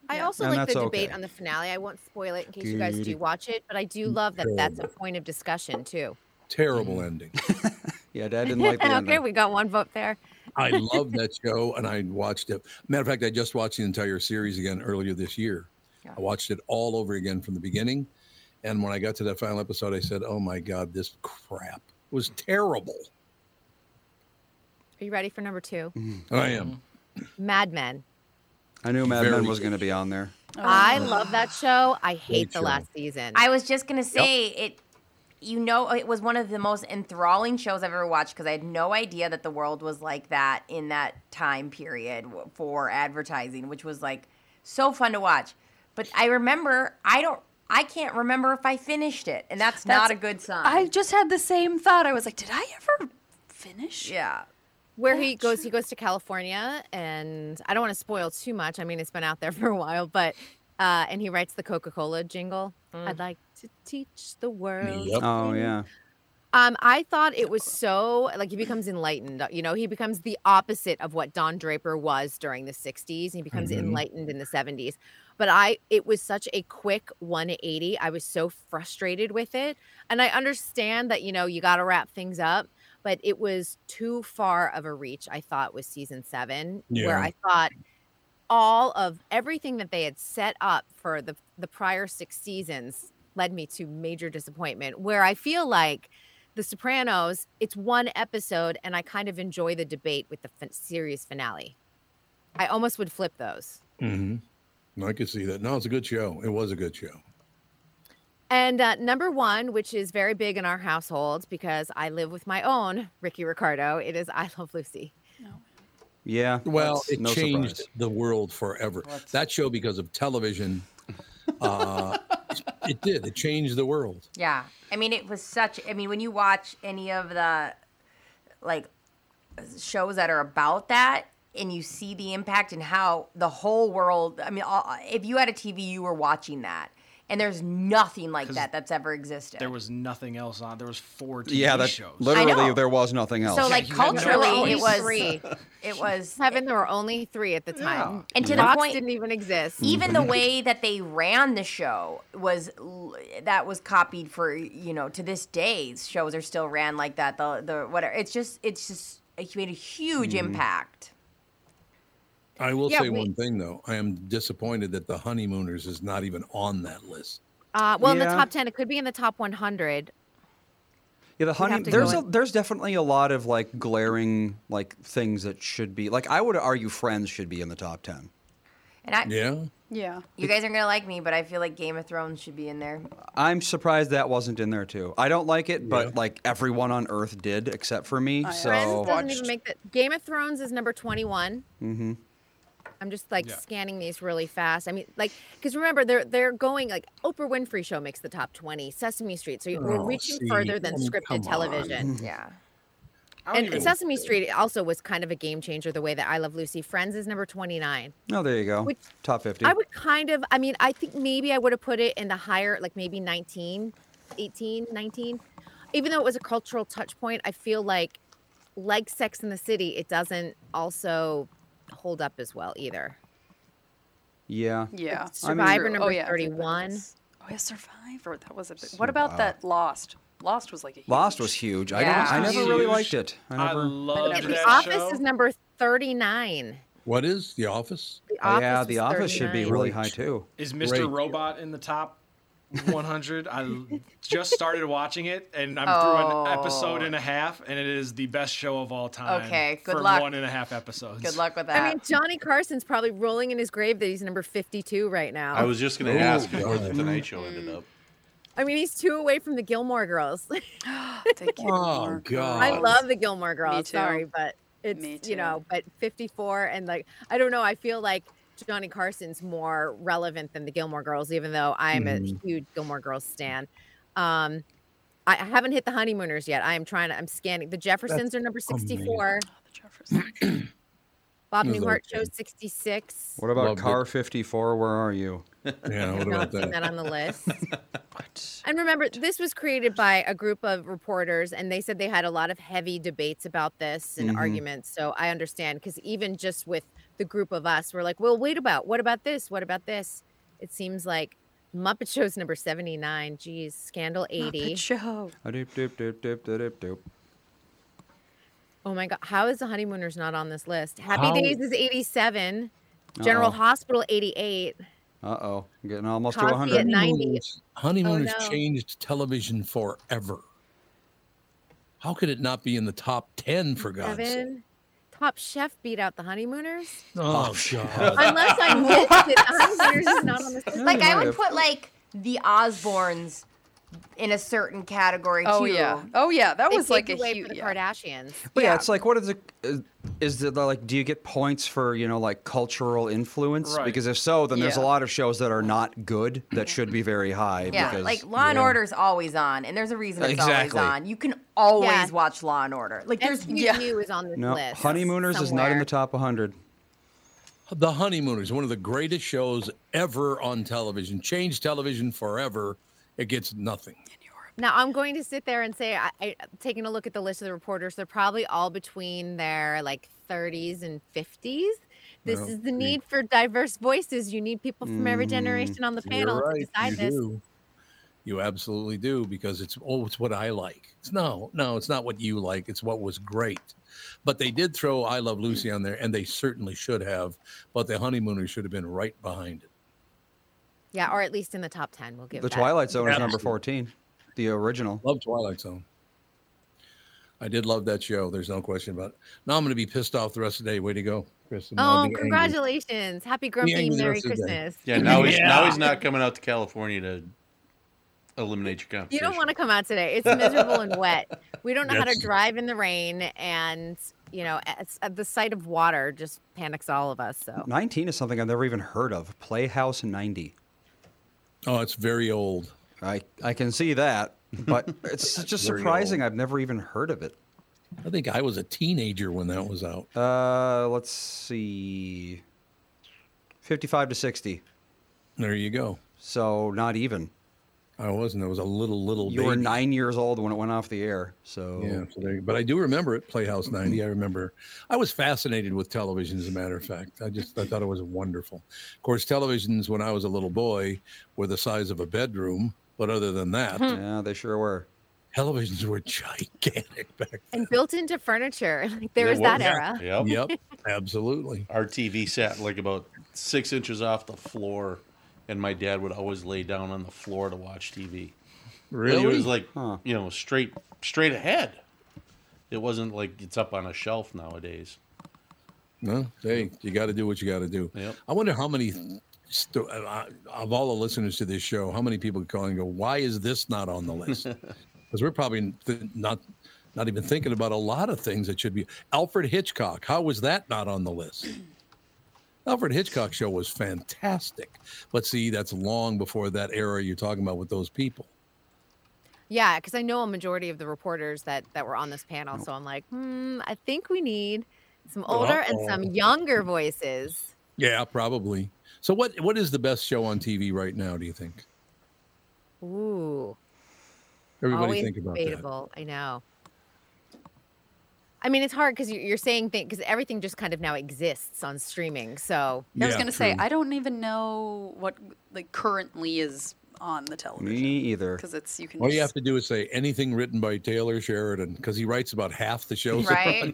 I also And like the debate okay. on the finale. I won't spoil it in case you guys do watch it, but I do love that that's a point of discussion too. Terrible ending. *laughs* Yeah, Dad didn't like the *laughs* okay, ending. we got one vote there. I love that show, and I watched it. Matter of fact, I just watched the entire series again earlier this year. I watched it all over again from the beginning, and when I got to that final episode, I said, "Oh my God, this crap was terrible." Are you ready for number two? And I am. Mad Men. I knew Mad Very Men was going to be on there. I love that show. I hate the show. last season. I was just gonna say it. You know, it was one of the most enthralling shows I've ever watched because I had no idea that the world was like that in that time period for advertising, which was like so fun to watch. But I remember, I don't, I can't remember if I finished it, and that's, not a good sign. I just had the same thought. I was like, did I ever finish? yeah. where he goes he goes to california and i don't want to spoil too much i mean it's been out there *laughs* for a while but uh and he writes the coca-cola jingle i'd like to teach the world Oh yeah. um i thought it was so like he becomes enlightened you know he becomes the opposite of what don draper was during the 60s he becomes Mhm. enlightened in the 70s but i it was such a quick 180 i was so frustrated with it. And i understand that you know you got to wrap things up but it was too far of a reach i thought was season seven where i thought all of everything that they had set up for the the prior six seasons led me to major disappointment where i feel like the sopranos it's one episode and i kind of enjoy the debate with the fin- series finale i almost would flip those Mm-hmm. I could see that. No, it's a good show. It was a good show. and uh, number one which is very big in our household because i live with my own ricky ricardo it is i love lucy Yeah. Well, it no changed surprise. the world forever. That show, because of television, uh, *laughs* it did. It changed the world. Yeah. I mean, it was such. I mean, when you watch any of the like shows that are about that, and you see the impact and how the whole world. I mean, all, if you had a TV, you were watching that, and there's nothing like that that's ever existed. There was nothing else on. There was four TV Yeah, that shows. literally there was nothing else. So, like you had no culturally, it was three. It was *laughs* seven. there were only three at the time. And to the Fox point- didn't even exist. even the way that they ran the show was that was copied for you know to this day shows are still ran like that the the whatever it's just it's just it made a huge Mhm. impact I will Yeah, say we- one thing though. I am disappointed that the honeymooners is not even on that list. Uh, well, in the top 10, it could be in the top 100. Yeah, the We'd honey. There's a, in- there's definitely a lot of like glaring like things that should be like I would argue Friends should be in the top ten. and I Yeah. Yeah. you guys aren't gonna like me but I feel like Game of Thrones should be in there I'm surprised that wasn't in there too. I don't like it, but Yeah. like everyone on Earth did except for me. Friends so doesn't even make that. Game of Thrones is number 21. hmm I'm just like Yeah. scanning these really fast. I mean, like, because remember, they're they're going like Oprah Winfrey Show makes the top 20, Sesame Street. So we're Oh, reaching see, further than I scripted television. yeah And even- Sesame Street also was kind of a game changer the way that I Love Lucy. Friends is number 29. Oh, there you go. Which- top fifty. I would kind of, I mean, I think maybe I would have put it in the higher, like maybe 19, 18, 19. Even though it was a cultural touch point, I feel like, like Sex in the City, it doesn't also hold up as well either. yeah. Yeah. Survivor True. number oh, yeah. 31. Oh yeah, Survivor. That was a bit. What about that Lost? Lost was like a Lost was huge. I don't. I never really liked it. I I never. loved The that Office show. is number 39. What is The Office? The Oh, yeah, The was Office should be really high too. Is Mr. Great. Robot in the top 100? I just started watching it, and I'm through Oh. an episode and a oh. half, and it is the best show of all time. Okay, good for luck. one and a half episodes. good luck with that I mean, Johnny Carson's probably rolling in his grave that he's number 52 right now. I was just going Oh, to ask where the God. Tonight Show ended up. I mean, he's two away from the Gilmore Girls. *gasps* Thank you. *laughs* Oh God. I love the Gilmore Girls. too. Sorry, but it's Me you know, but 54 and like I don't know. I feel like Johnny Carson's more relevant than the Gilmore Girls, even though I'm a huge Gilmore Girls stan. Um, I I haven't hit the honeymooners yet. I am trying to. I'm scanning. The Jeffersons are number 64. The Jeffersons. *clears throat* Bob Newhart okay. shows 66. What about Loved it. Car 54? Where are you? *laughs* Yeah. What Not about seen that? that on the list. *laughs* And remember, this was created by a group of reporters, and they said they had a lot of heavy debates about this and Mhm. arguments. So I understand because even just with the group of us, we're like, well, wait about what about this? What about this? It seems like Muppet Show's number 79. Geez, Scandal 80. Muppet Show. A doop, doop, doop, doop, doop, doop, doop. Oh my God. How is the Honeymooners not on this list? Happy How- Days is 87. General Uh-oh. Hospital 88. Uh oh, getting almost to Cosby 100. at 90. Honeymooners, honeymooners Oh, no. changed television forever. How could it not be in the top ten for God's sake? Seven. Top Chef beat out the Honeymooners? Oh, oh God. Unless I *laughs* missed it, the Honeymooners is not on the *laughs* list. Like I would put like the Osbournes in a certain category Oh, too. yeah. Oh, yeah. That They was like a the way huge. for the yeah. Kardashians. But yeah. it's like what is it? uh, Is it like do you get points for you know like cultural influence? Right. Because if so, then there's a lot of shows that are not good that should be very high. Yeah, because, like Law and yeah. is always on, and there's a reason it's Exactly. always on. You can always Yeah. watch Law and Order. Like there's SVU is on this No, list. Honeymooners is not in the top 100. The Honeymooners, one of the greatest shows ever on television, changed television forever. It gets nothing. Now I'm going to sit there and say, I, I taking a look at the list of the reporters, they're probably all between their like 30s and 50s. This Well, is the need for diverse voices. You need people from every mm, generation on the panel You're to decide you this. do. You absolutely do because it's oh, it's what I like. It's no, no, it's not what you like. It's what was great. But they did throw I Love Lucy on there, and they certainly should have. But the Honeymooners should have been right behind it. Yeah, or at least in the top 10. We'll give The that. Twilight Zone is number 14, the original. Love Twilight Zone. I did love that show. There's no question about it. Now I'm going to be pissed off the rest of the day. Way to go, Kristyn. Oh, be angry. congratulations. Happy Grumpy Merry rest of the day. Christmas. Yeah, now he's now he's not coming out to California to eliminate your You don't want to come out today. It's miserable and wet. We don't know how to drive in the rain, and you know, it's, uh, the sight of water just panics all of us. So 19 is something I've never even heard of. Playhouse 90. Oh, it's very old. I, I can see that, but *laughs* it's just surprising. I've never even heard of it. I think I was a teenager when that was out. Uh, let's see. 55 to 60. There you go. So not even. I wasn't. I was a little little. You were nine years old when it went off the air. So Yeah, so there, but I do remember it, Playhouse 90. I remember I was fascinated with television, as a matter of fact. I just I thought it was wonderful. Of course, televisions when I was a little boy were the size of a bedroom, but other than that, hmm. yeah, they sure were. televisions were gigantic *laughs* back then. and built into furniture, *laughs* like there It was that was. era. Yep. Yep, absolutely. Our TV sat like about six inches off the floor, and my dad would always lay down on the floor to watch TV. Really? It was like you know straight straight ahead. It wasn't like it's up on a shelf nowadays. No, hey, you got to do what you got to do. Yep. I wonder how many sto- uh, of all the listeners to this show, how many people call and go, "Why is this not on the list?" *laughs* Because we're probably th- not not even thinking about a lot of things that should be. Alfred Hitchcock, how was that not on the list? Alfred Hitchcock show was fantastic, but see, that's long before that era you're talking about with those people. Yeah, because I know a majority of the reporters that that were on this panel, so I'm like, hmm, I think we need some older and some younger voices. Yeah, probably. So, what what is the best show on TV right now? Do you think? Ooh, Everybody always think about that. I know. I mean, it's hard because you're saying things because everything just kind of now exists on streaming. So I was gonna say. I don't even know what like currently is on the television Me either. because it's you can. All you have to do is say anything written by Taylor Sheridan because he writes about half the shows. that are on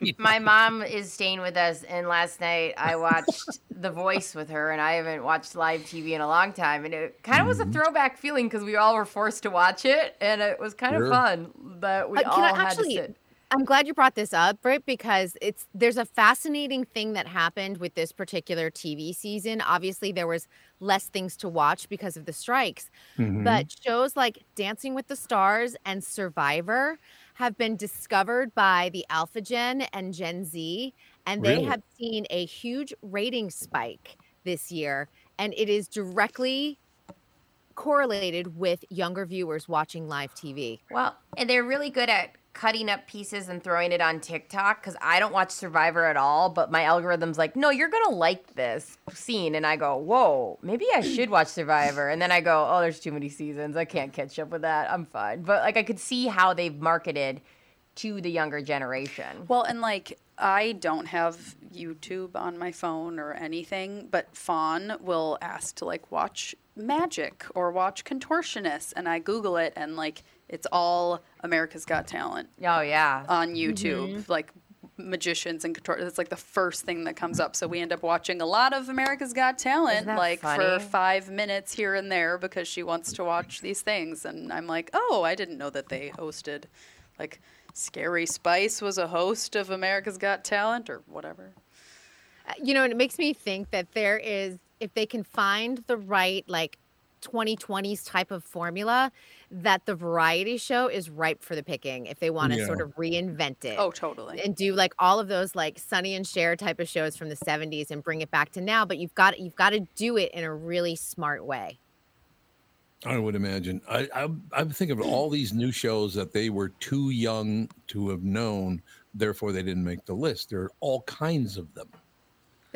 Right? My mom is staying with us, and last night I watched *laughs* The Voice with her, and I haven't watched live TV in a long time, and it kind of was a Mm-hmm. throwback feeling because we all were forced to watch it, and it was kind Sure. of fun that we Uh, all can I had actually? to sit. I'm glad you brought this up, Britt, because it's there's a fascinating thing that happened with this particular TV season. Obviously, there was less things to watch because of the strikes, Mm-hmm. but shows like Dancing with the Stars and Survivor have been discovered by the Alpha Gen and Gen Z, and they Really? have seen a huge rating spike this year, and it is directly correlated with younger viewers watching live TV. Well, and they're really good at cutting up pieces and throwing it on TikTok because I don't watch Survivor at all, but my algorithm's like, no, you're gonna like this scene, and I go, whoa, maybe I *clears throat* should watch Survivor, and then I go, oh, there's too many seasons, I can't catch up with that, I'm fine. But like, I could see how they've marketed to the younger generation. Well, and like I don't have YouTube on my phone or anything, but Fawn will ask to like watch magic or watch contortionists, and I Google it, and like it's all America's Got Talent Oh yeah. on YouTube, like magicians and contor. It's like the first thing that comes up. So we end up watching a lot of America's Got Talent, like funny? for five minutes here and there because she wants to watch these things, and I'm like, oh, I didn't know that they hosted Like Scary Spice was a host of America's Got Talent or whatever. Uh, You know, and it makes me think that there is, if they can find the right, like, 2020s type of formula, that the variety show is ripe for the picking if they want to sort of reinvent it. Oh, totally. And do like all of those like Sonny and Cher type of shows from the 70s and bring it back to now, but you've got you've got to do it in a really smart way. I would imagine. I, I I'm thinking of all these new shows that they were too young to have known, therefore they didn't make the list. There are all kinds of them.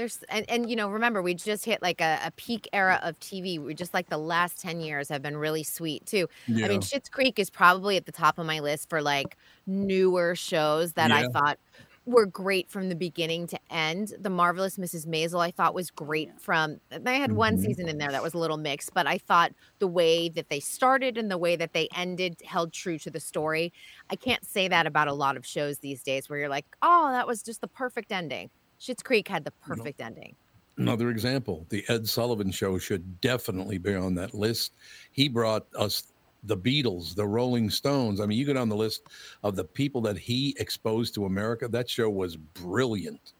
There's and, and you know, remember we just hit like a, a peak era of TV. We just like the last 10 years have been really sweet too. I mean, Schitt's Creek is probably at the top of my list for like newer shows that I thought were great from the beginning to end. The Marvelous Mrs. Maisel I thought was great from they had one Mhm. season in there that was a little mixed, but I thought the way that they started and the way that they ended held true to the story. I can't say that about a lot of shows these days where you're like, "Oh, that was just the perfect ending." Schitt's Creek had the perfect ending. Another example, the Ed Sullivan Show should definitely be on that list. He brought us the Beatles, the Rolling Stones. I mean, you go down the list of the people that he exposed to America. That show was brilliant,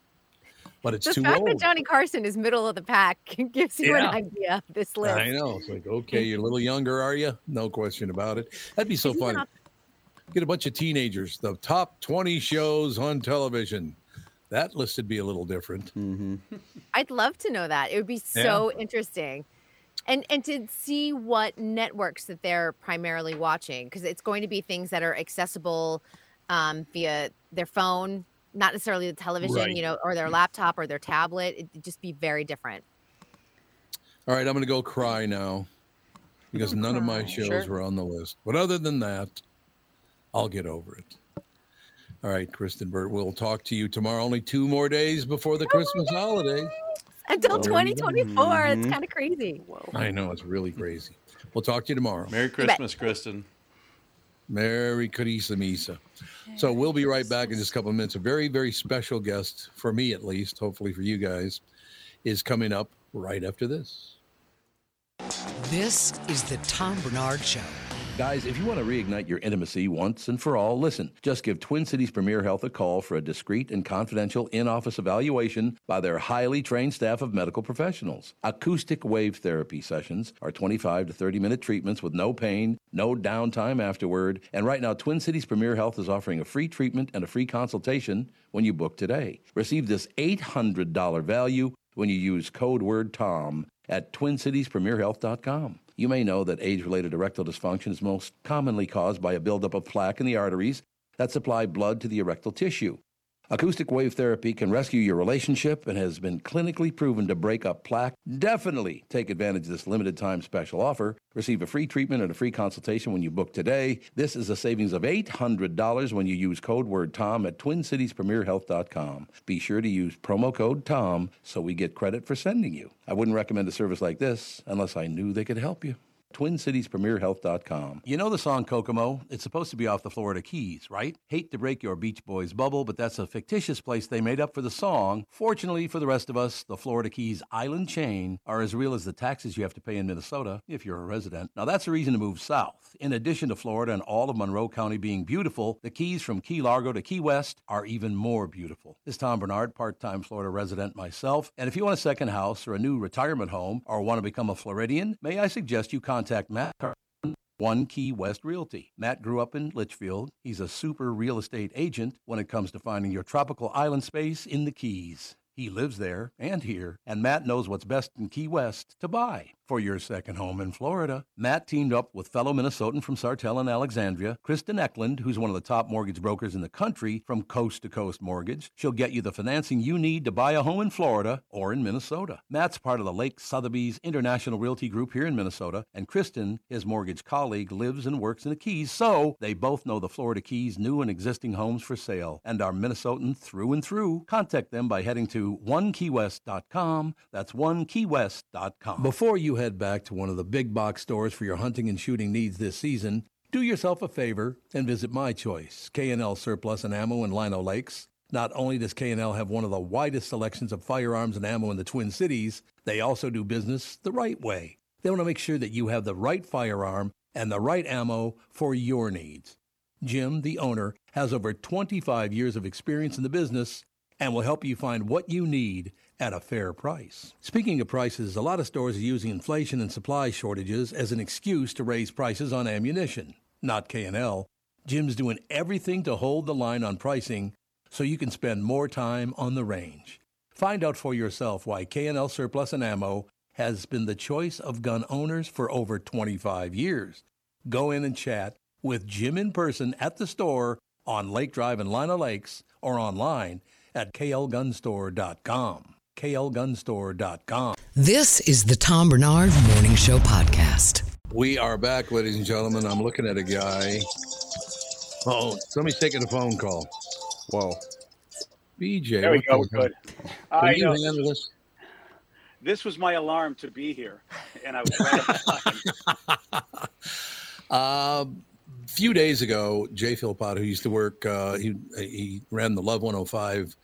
but it's the too fact old. that Johnny Carson is middle of the pack *laughs* gives you Yeah. an idea of this list. I know. It's like, okay, you're a little younger, are you? No question about it. That'd be so Isn't fun. that- Get a bunch of teenagers, the top 20 shows on television. That list would be a little different. Mm-hmm. I'd love to know that. It would be so interesting. And and to see what networks that they're primarily watching because it's going to be things that are accessible um, via their phone, not necessarily the television, Right. you know, or their laptop or their tablet. It'd just be very different. All right, I'm going to go cry now because none of my shows Sure. were on the list. But other than that, I'll get over it. All right, Kristyn Burtt, we'll talk to you tomorrow. Only two more days before the Christmas holidays. Until There you go. 2024. It's Mhm. kind of crazy. I know, it's really crazy. We'll talk to you tomorrow. Merry Christmas, Kristyn. Merry Carissa Misa. So we'll be right back in just a couple of minutes. A very, very special guest, for me at least, hopefully for you guys, is coming up right after this. This is the Tom Barnard Show. Guys, if you want to reignite your intimacy once and for all, listen. Just give Twin Cities Premier Health a call for a discreet and confidential in office evaluation by their highly trained staff of medical professionals. Acoustic wave therapy sessions are 25 to 30 minute treatments with no pain, no downtime afterward. And right now, Twin Cities Premier Health is offering a free treatment and a free consultation when you book today. Receive this $800 value when you use code word TOM at twincitiespremierhealth.com. You may know that age related erectile dysfunction is most commonly caused by a buildup of plaque in the arteries that supply blood to the erectile tissue. Acoustic wave therapy can rescue your relationship and has been clinically proven to break up plaque. Definitely take advantage of this limited time special offer. Receive a free treatment and a free consultation when you book today. This is a savings of $800 when you use code word TOM at twincitiespremierhealth.com. Be sure to use promo code TOM so we get credit for sending you. I wouldn't recommend a service like this unless I knew they could help you. TwinCitiesPremierHealth.com. You know the song Kokomo? It's supposed to be off the Florida Keys, right? Hate to break your Beach Boys bubble, but that's a fictitious place they made up for the song. Fortunately for the rest of us, the Florida Keys island chain are as real as the taxes you have to pay in Minnesota if you're a resident. Now that's a reason to move south. In addition to Florida and all of Monroe County being beautiful, the Keys from Key Largo to Key West are even more beautiful. This is Tom Barnard, part-time Florida resident myself, and if you want a second house or a new retirement home or want to become a Floridian, may I suggest you contact Matt Carson, One Key West Realty. Matt grew up in Litchfield. He's a super real estate agent when it comes to finding your tropical island space in the Keys. He lives there and here, and Matt knows what's best in Key West to buy for your second home in Florida. Matt teamed up with fellow Minnesotan from Sartell and Alexandria, Kristen Eklund, who's one of the top mortgage brokers in the country from Coast to Coast Mortgage. She'll get you the financing you need to buy a home in Florida or in Minnesota. Matt's part of the Lake Sotheby's International Realty Group here in Minnesota, and Kristen, his mortgage colleague, lives and works in the Keys, so they both know the Florida Keys new and existing homes for sale and are Minnesotan through and through. Contact them by heading to onekeywest.com. That's onekeywest.com. Before you head back to one of the big box stores for your hunting and shooting needs this season, do yourself a favor and visit My Choice, K&L Surplus and Ammo in Lino Lakes. Not only does K&L have one of the widest selections of firearms and ammo in the Twin Cities, they also do business the right way. They want to make sure that you have the right firearm and the right ammo for your needs. Jim, the owner, has over 25 years of experience in the business and will help you find what you need at a fair price. Speaking of prices, a lot of stores are using inflation and supply shortages as an excuse to raise prices on ammunition. Not K&L. Jim's doing everything to hold the line on pricing so you can spend more time on the range. Find out for yourself why K&L Surplus and Ammo has been the choice of gun owners for over 25 years. Go in and chat with Jim in person at the store on Lake Drive in Lino Lakes or online at klgunstore.com. klgunstore.com. This is the Tom Barnard Morning Show podcast. We are back, ladies and gentlemen. I'm looking at a guy. Oh, somebody's taking a phone call. Whoa. BJ. There we go. the- Good. Will I you know. handle this? This was my alarm to be here, and I was right on time. A *laughs* few days ago, Jay Philpott, who used to work, uh, he he ran the Love 105.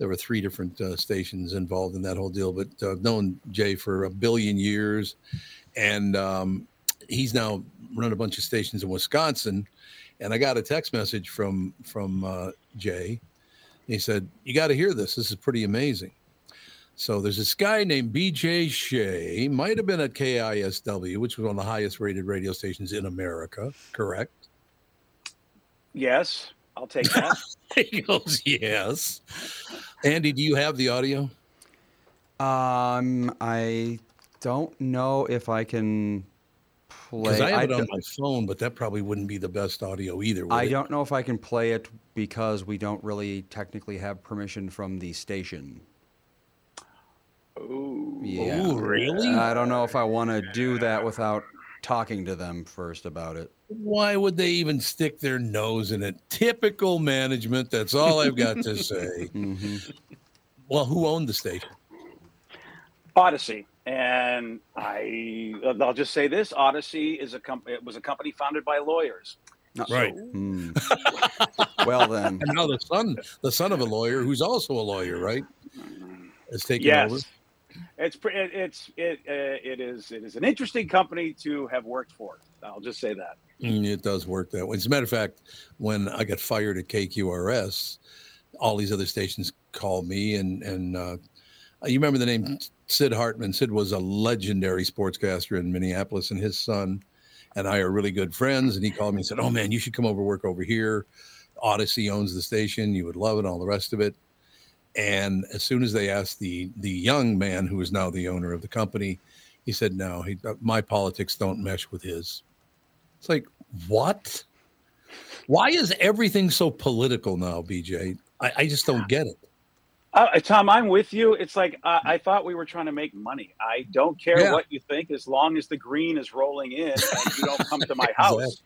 There were three different uh, stations involved in that whole deal, but uh, I've known Jay for a billion years, and um, he's now run a bunch of stations in Wisconsin. And I got a text message from from uh, Jay. He said, "You got to hear this. This is pretty amazing." So there's this guy named BJ Shea, He might have been at KISW, which was one of the highest rated radio stations in America, correct? Yes, I'll take that. *laughs* he goes, yes. Andy, do you have the audio? Um, I don't know if I can play. Because I have it on don't- my phone, but that probably wouldn't be the best audio either. would I it? don't know if I can play it because we don't really technically have permission from the station. Oh, Yeah. Ooh, really? I don't know if I want to do that without talking to them first about it. Why would they even stick their nose in it? Typical management. That's all I've got to *laughs* say. Mm-hmm. Well, who owned the station? Odyssey, and I I'll just say this: Odyssey is a company. It was a company founded by lawyers. Right. Hmm. well then. And now the son, the son of a lawyer, who's also a lawyer, right, is taking yes. over. It's pre- it's it uh, it is it is an interesting company to have worked for. I'll just say that. Mm, It does work that way. As a matter of fact, when I got fired at KQRS, all these other stations called me, and and uh, you remember the name Sid Hartman. Sid was a legendary sportscaster in Minneapolis, and his son and I are really good friends. And he called me and said, "Oh man, you should come over work over here. Odyssey owns the station. You would love it. All the rest of it." And as soon as they asked the the young man who is now the owner of the company, he said, "No, he, my politics don't mesh with his." It's like, what? Why is everything so political now, BJ? I, I just don't get it. Uh, Tom, I'm with you. It's like uh, I thought we were trying to make money. I don't care Yeah. what you think, as long as the green is rolling in and you don't come to *laughs* my house.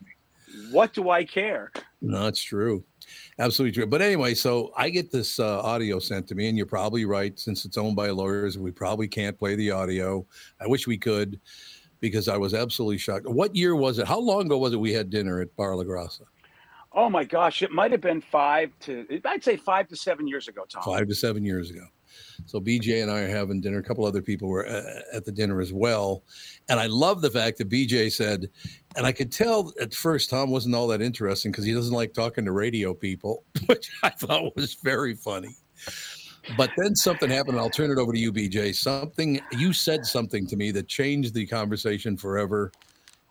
What do I care? No, it's true. Absolutely true. But anyway, so I get this uh, audio sent to me, and you're probably right. Since it's owned by lawyers, we probably can't play the audio. I wish we could because I was absolutely shocked. What year was it? How long ago was it we had dinner at Bar La Grassa? Oh my gosh, it might have been five to I'd say five to seven years ago, Tom. five to seven years ago. So BJ and I are having dinner. A couple other people were uh, at the dinner as well, and I love the fact that BJ said, and I could tell at first Tom wasn't all that interesting because he doesn't like talking to radio people, *laughs* which I thought was very funny. But then something happened. and I'll turn it over to you, BJ. Something you said something to me that changed the conversation forever,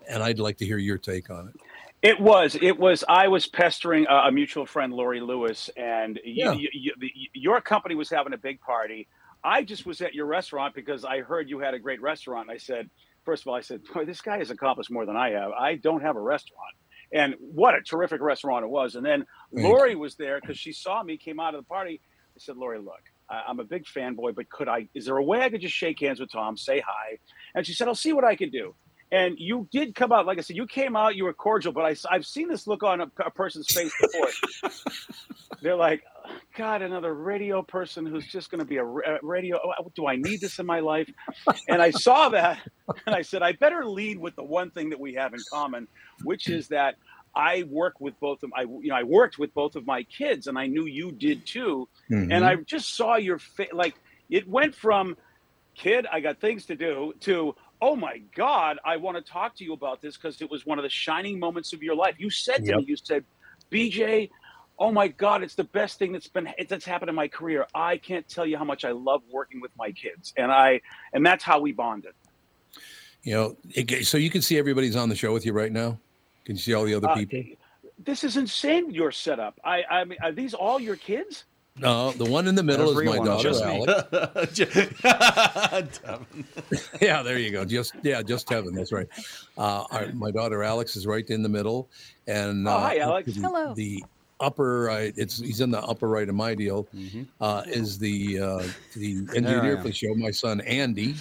and I'd like to hear your take on it. It was. It was. I was pestering a, a mutual friend, Lori Lewis, and you, Yeah. you, you, the, your company was having a big party. I just was at your restaurant because I heard you had a great restaurant. And I said, first of all, I said, boy, this guy has accomplished more than I have. I don't have a restaurant. And what a terrific restaurant it was. And then Lori was there because she saw me, came out of the party. Said, Lori, look, I- I'm a big fanboy, but could I, is there a way I could just shake hands with Tom, say hi? And she said, I'll see what I can do. And you did come out, like I said, you came out, you were cordial, but I, have seen this look on a, a person's face before. *laughs* They're like, God, another radio person who's just going to be a, ra- radio. Oh, oh, Do I need this in my life? And I saw that, and I said, I better lead with the one thing that we have in common, which is that I work with both of I you know I worked with both of my kids, and I knew you did too. Mhm. And I just saw your face, like it went from kid, I got things to do to oh my god, I want to talk to you about this because it was one of the shining moments of your life. You said to Yep. me, you said, BJ, oh my God, it's the best thing that's been that's happened in my career. I can't tell you how much I love working with my kids, and I and that's how we bonded. You know, it, so you can see everybody's on the show with you right now. Can you see all the other Uh, people? This is insane. Your setup. I I mean, are these all your kids? No, the one in the middle is my daughter, just me. Alex. *laughs* *laughs* yeah, there you go. Just yeah, just Tevin. That's right. Uh, our, my daughter Alex is right in the middle, and Oh, uh, hi, Alex. The, Hello. The upper right. It's he's in the upper right of my deal. Mm-hmm. Uh, is the uh, the engineer am. for the show? My son Andy.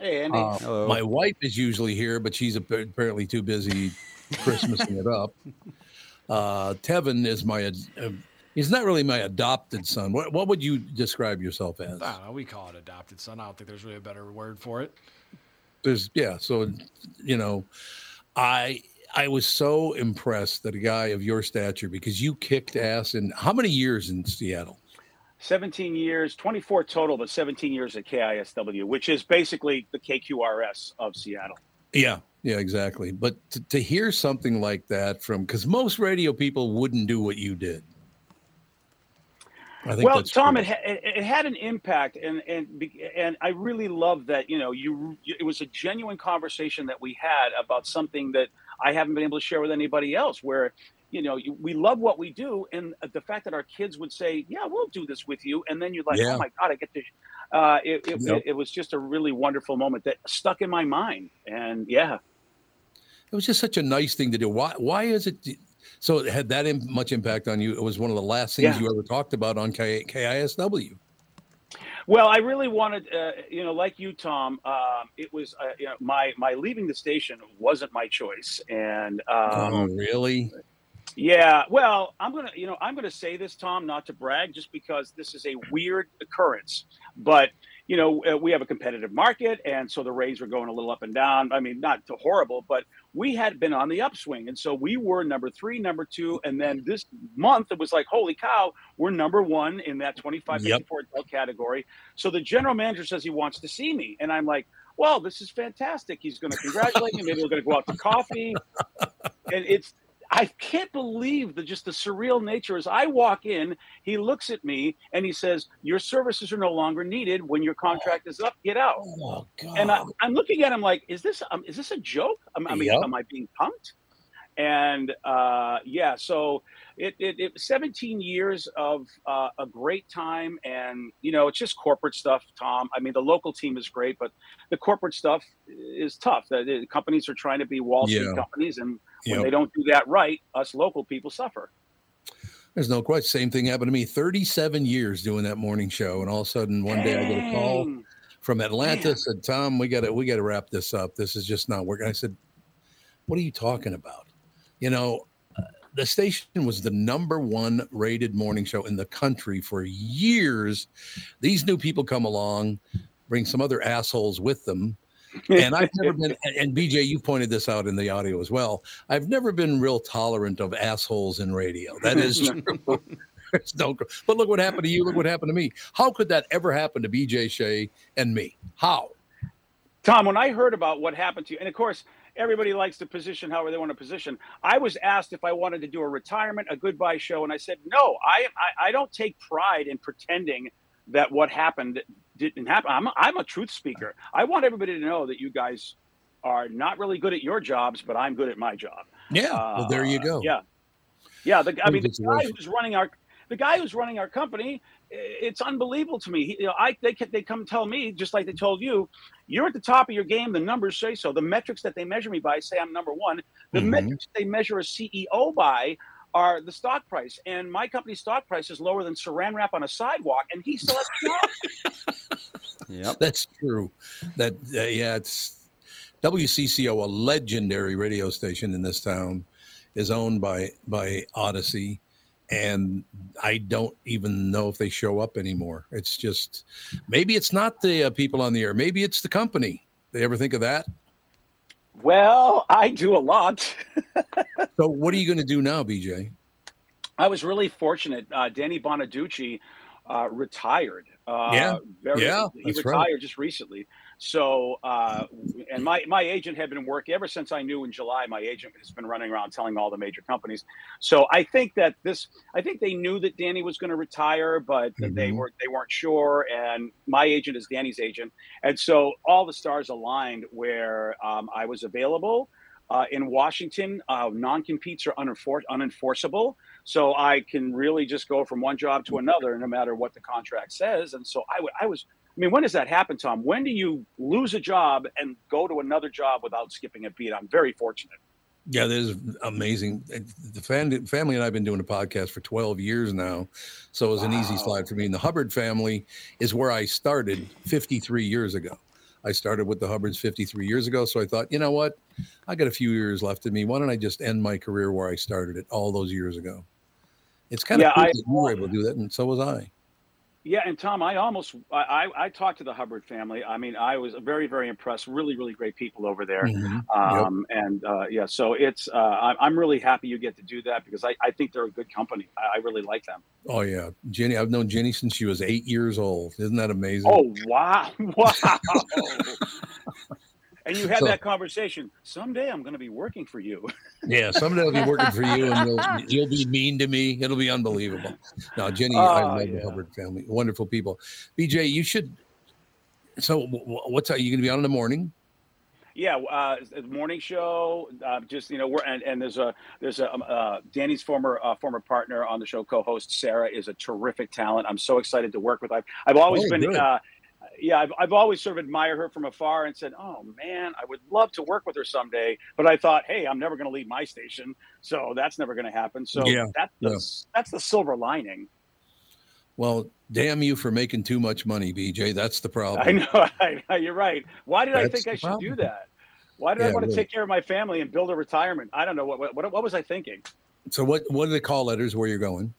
Hey, Andy. Uh, my wife is usually here, but she's apparently too busy Christmasing it up. *laughs* Uh, Tevin is my, uh, he's not really my adopted son. What What would you describe yourself as? I don't know. We call it adopted son. I don't think there's really a better word for it. There's yeah. So, you know, I I was so impressed that a guy of your stature because you kicked ass in how many years in Seattle? 17 years, 24 total, but 17 years at KISW, which is basically the KQRS of Seattle. Yeah, yeah, exactly. But to, to hear something like that from because most radio people wouldn't do what you did. I think well, Tom, it, ha- it, it had an impact, and and and I really love that. You know, you it was a genuine conversation that we had about something that I haven't been able to share with anybody else. Where you know you, we love what we do, and the fact that our kids would say, "Yeah, we'll do this with you," and then you're like, Yeah. "Oh my God, I get to." Uh, it, it, Yep. it, it was just a really wonderful moment that stuck in my mind, and yeah. It was just such a nice thing to do. Why? Why is it? So it had that im- much impact on you. It was one of the last things Yeah. you ever talked about on K- KISW. Well, I really wanted, uh, you know, like you, Tom. Um, it was, uh, you know, my my leaving the station wasn't my choice, and um, oh, really? yeah. Well, I'm gonna, you know, I'm gonna say this, Tom, not to brag, just because this is a weird occurrence. But you know, uh, we have a competitive market, and so the Rays were going a little up and down. I mean, not to horrible, but we had been on the upswing, and so we were number three, number two, and then this month it was like, holy cow, we're number one in that 25 Yep. 54 adult category. So the general manager says he wants to see me, and I'm like, well, this is fantastic. He's going to congratulate me. Maybe we're going to go out to coffee, and it's. I can't believe the just the surreal nature. As I walk in, he looks at me and he says, "Your services are no longer needed. When your contract is up, get out." Oh, God. And I, I'm looking at him like, "Is this um, is this a joke? Am, I mean, Yep. am I being punked?" And uh, yeah, so it, it, it 17 years of uh, a great time, and you know, it's just corporate stuff, Tom. I mean, the local team is great, but the corporate stuff is tough. The, the companies are trying to be Wall Street Yeah. companies, and when Yep. they don't do that right, us local people suffer. There's no question. Same thing happened to me. 37 years doing that morning show, and all of a sudden one day I get a call from Atlanta. Said, "Tom, we got to we got to wrap this up. This is just not working." I said, "What are you talking about?" You know, uh, the station was the number one rated morning show in the country for years. These new people come along, bring some other assholes with them. And I've never been, and- BJ, you pointed this out in the audio as well. I've never been real tolerant of assholes in radio. That is *laughs* true. No, but look what happened to you. Look what happened to me. How could that ever happen to BJ Shea and me? How? Tom, when I heard about what happened to you, and of course, everybody likes to position however they want to position. I was asked if I wanted to do a retirement, a goodbye show, and I said no. I I, I don't take pride in pretending that what happened didn't happen. I'm a, I'm a truth speaker. I want everybody to know that you guys are not really good at your jobs, but I'm good at my job. Yeah. well, there you Uh, go. Yeah, yeah. The, I mean, the guy who's running our the guy who's running our company, it's unbelievable to me. He, you know, I they they come tell me just like they told you, you're at the top of your game. The numbers say so. The metrics that they measure me by say I'm number one. The Mhm. metrics they measure a CEO by are the stock price, and my company's stock price is lower than Saran wrap on a sidewalk, and he still has a job. *laughs* Yep. That's true. That uh, yeah, it's WCCO, a legendary radio station in this town, is owned by by Audacy, and I don't even know if they show up anymore. It's just maybe it's not the uh, people on the air. Maybe it's the company. They ever think of that? Well, I do a lot. *laughs* So what are you going to do now, BJ? I was really fortunate. Uh, Danny Bonaduce, uh, retired. Uh, Yeah. very, Yeah, he retired right. just recently. So, uh, and my my agent had been working ever since I knew in July. My agent has been running around telling all the major companies. So I think that this, I think they knew that Danny was going to retire, but they Mhm. were they weren't sure. And my agent is Danny's agent, and so all the stars aligned where um, I was available. Uh, in Washington, uh, non-competes are unenfor- unenforceable, so I can really just go from one job to another, no matter what the contract says. And so I, w- I was. I mean, when does that happen, Tom? When do you lose a job and go to another job without skipping a beat? I'm very fortunate. Yeah, this is amazing. The family and I've been doing a podcast for 12 years now. So it was an easy slide for me. And the Hubbard family is where I started 53 years ago. I started with the Hubbards 53 years ago. So I thought, you know what? I got a few years left in me. Why don't I just end my career where I started it all those years ago? It's kind of Yeah, cool I- that you were able to do that, and so was I. Yeah, and Tom, I almost I, I I talked to the Hubbard family. I mean, I was very very impressed. Really really great people over there. Mhm. Um, And uh, yeah, so it's uh, I'm, I'm really happy you get to do that because I, I think they're a good company. I, I really like them. Oh, yeah. Ginny, I've known Ginny since she was eight years old. Isn't that amazing? Oh wow, *laughs* wow! *laughs* and you had So- that conversation. Someday I'm going to be working for you. *laughs* Yeah, someday I'll be working for you, and you'll, *laughs* you'll be mean to me. It'll be unbelievable. Now, Ginny, I Oh, love the. Hubbard family. Wonderful people. BJ, you should. So, wh- wh- what's are you going to be on in the morning? Yeah, uh, the morning show. Uh, just you know, we're and, and there's a there's a um, uh, Danny's former uh, former partner on the show, co-host Sarah, is a terrific talent. I'm so excited to work with. I've I've always Oh, been. Yeah, I've, I've always sort of admired her from afar and said, "Oh man, I would love to work with her someday." But I thought, "Hey, I'm never going to leave my station, so that's never going to happen." So Yeah, that's the, yeah. that's the silver lining. Well, damn you for making too much money, BJ. That's the *laughs* problem. I know. *laughs* I, know, you're right. Why did I think I should problem. do that? Why did I want to really. take care of my family and build a retirement? I don't know. What what, what was I thinking? So, what what are the call letters where you're going?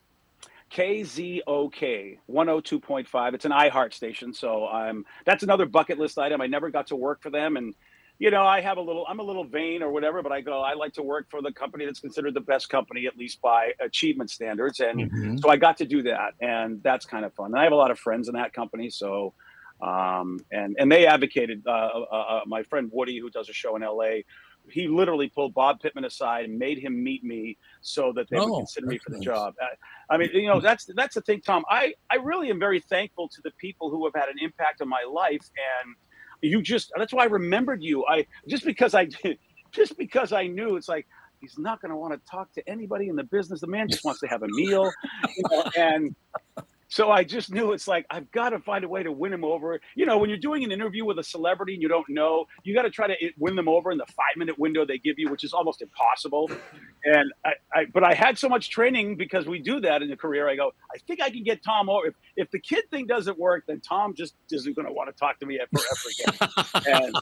KZOK 102.5. It's an iHeart station, so I'm that's another bucket list item. I never got to work for them, and you know I have a little I'm a little vain or whatever, but I go I like to work for the company that's considered the best company at least by achievement standards, and Mhm. so I got to do that, and that's kind of fun. And I have a lot of friends in that company, so. Um, and and they advocated. Uh, uh, uh, my friend Woody, who does a show in L.A., he literally pulled Bob Pittman aside and made him meet me so that they would Oh, consider me for the nice. job. I, I mean, you know, that's that's the thing, Tom. I I really am very thankful to the people who have had an impact on my life, and you just that's why I remembered you. I just because I *laughs* just because I knew it's like he's not going to want to talk to anybody in the business. The man just wants to have a meal, you know, and so I just knew it's like I've got to find a way to win him over. You know, when you're doing an interview with a celebrity and you don't know, you got to try to eh, win them over in the five minute window they give you, which is almost impossible. And I, I, but I had so much training because we do that in the career. I go, I think I can get Tom over. If, if the kid thing doesn't work, then Tom just isn't going to want to talk to me ever again. and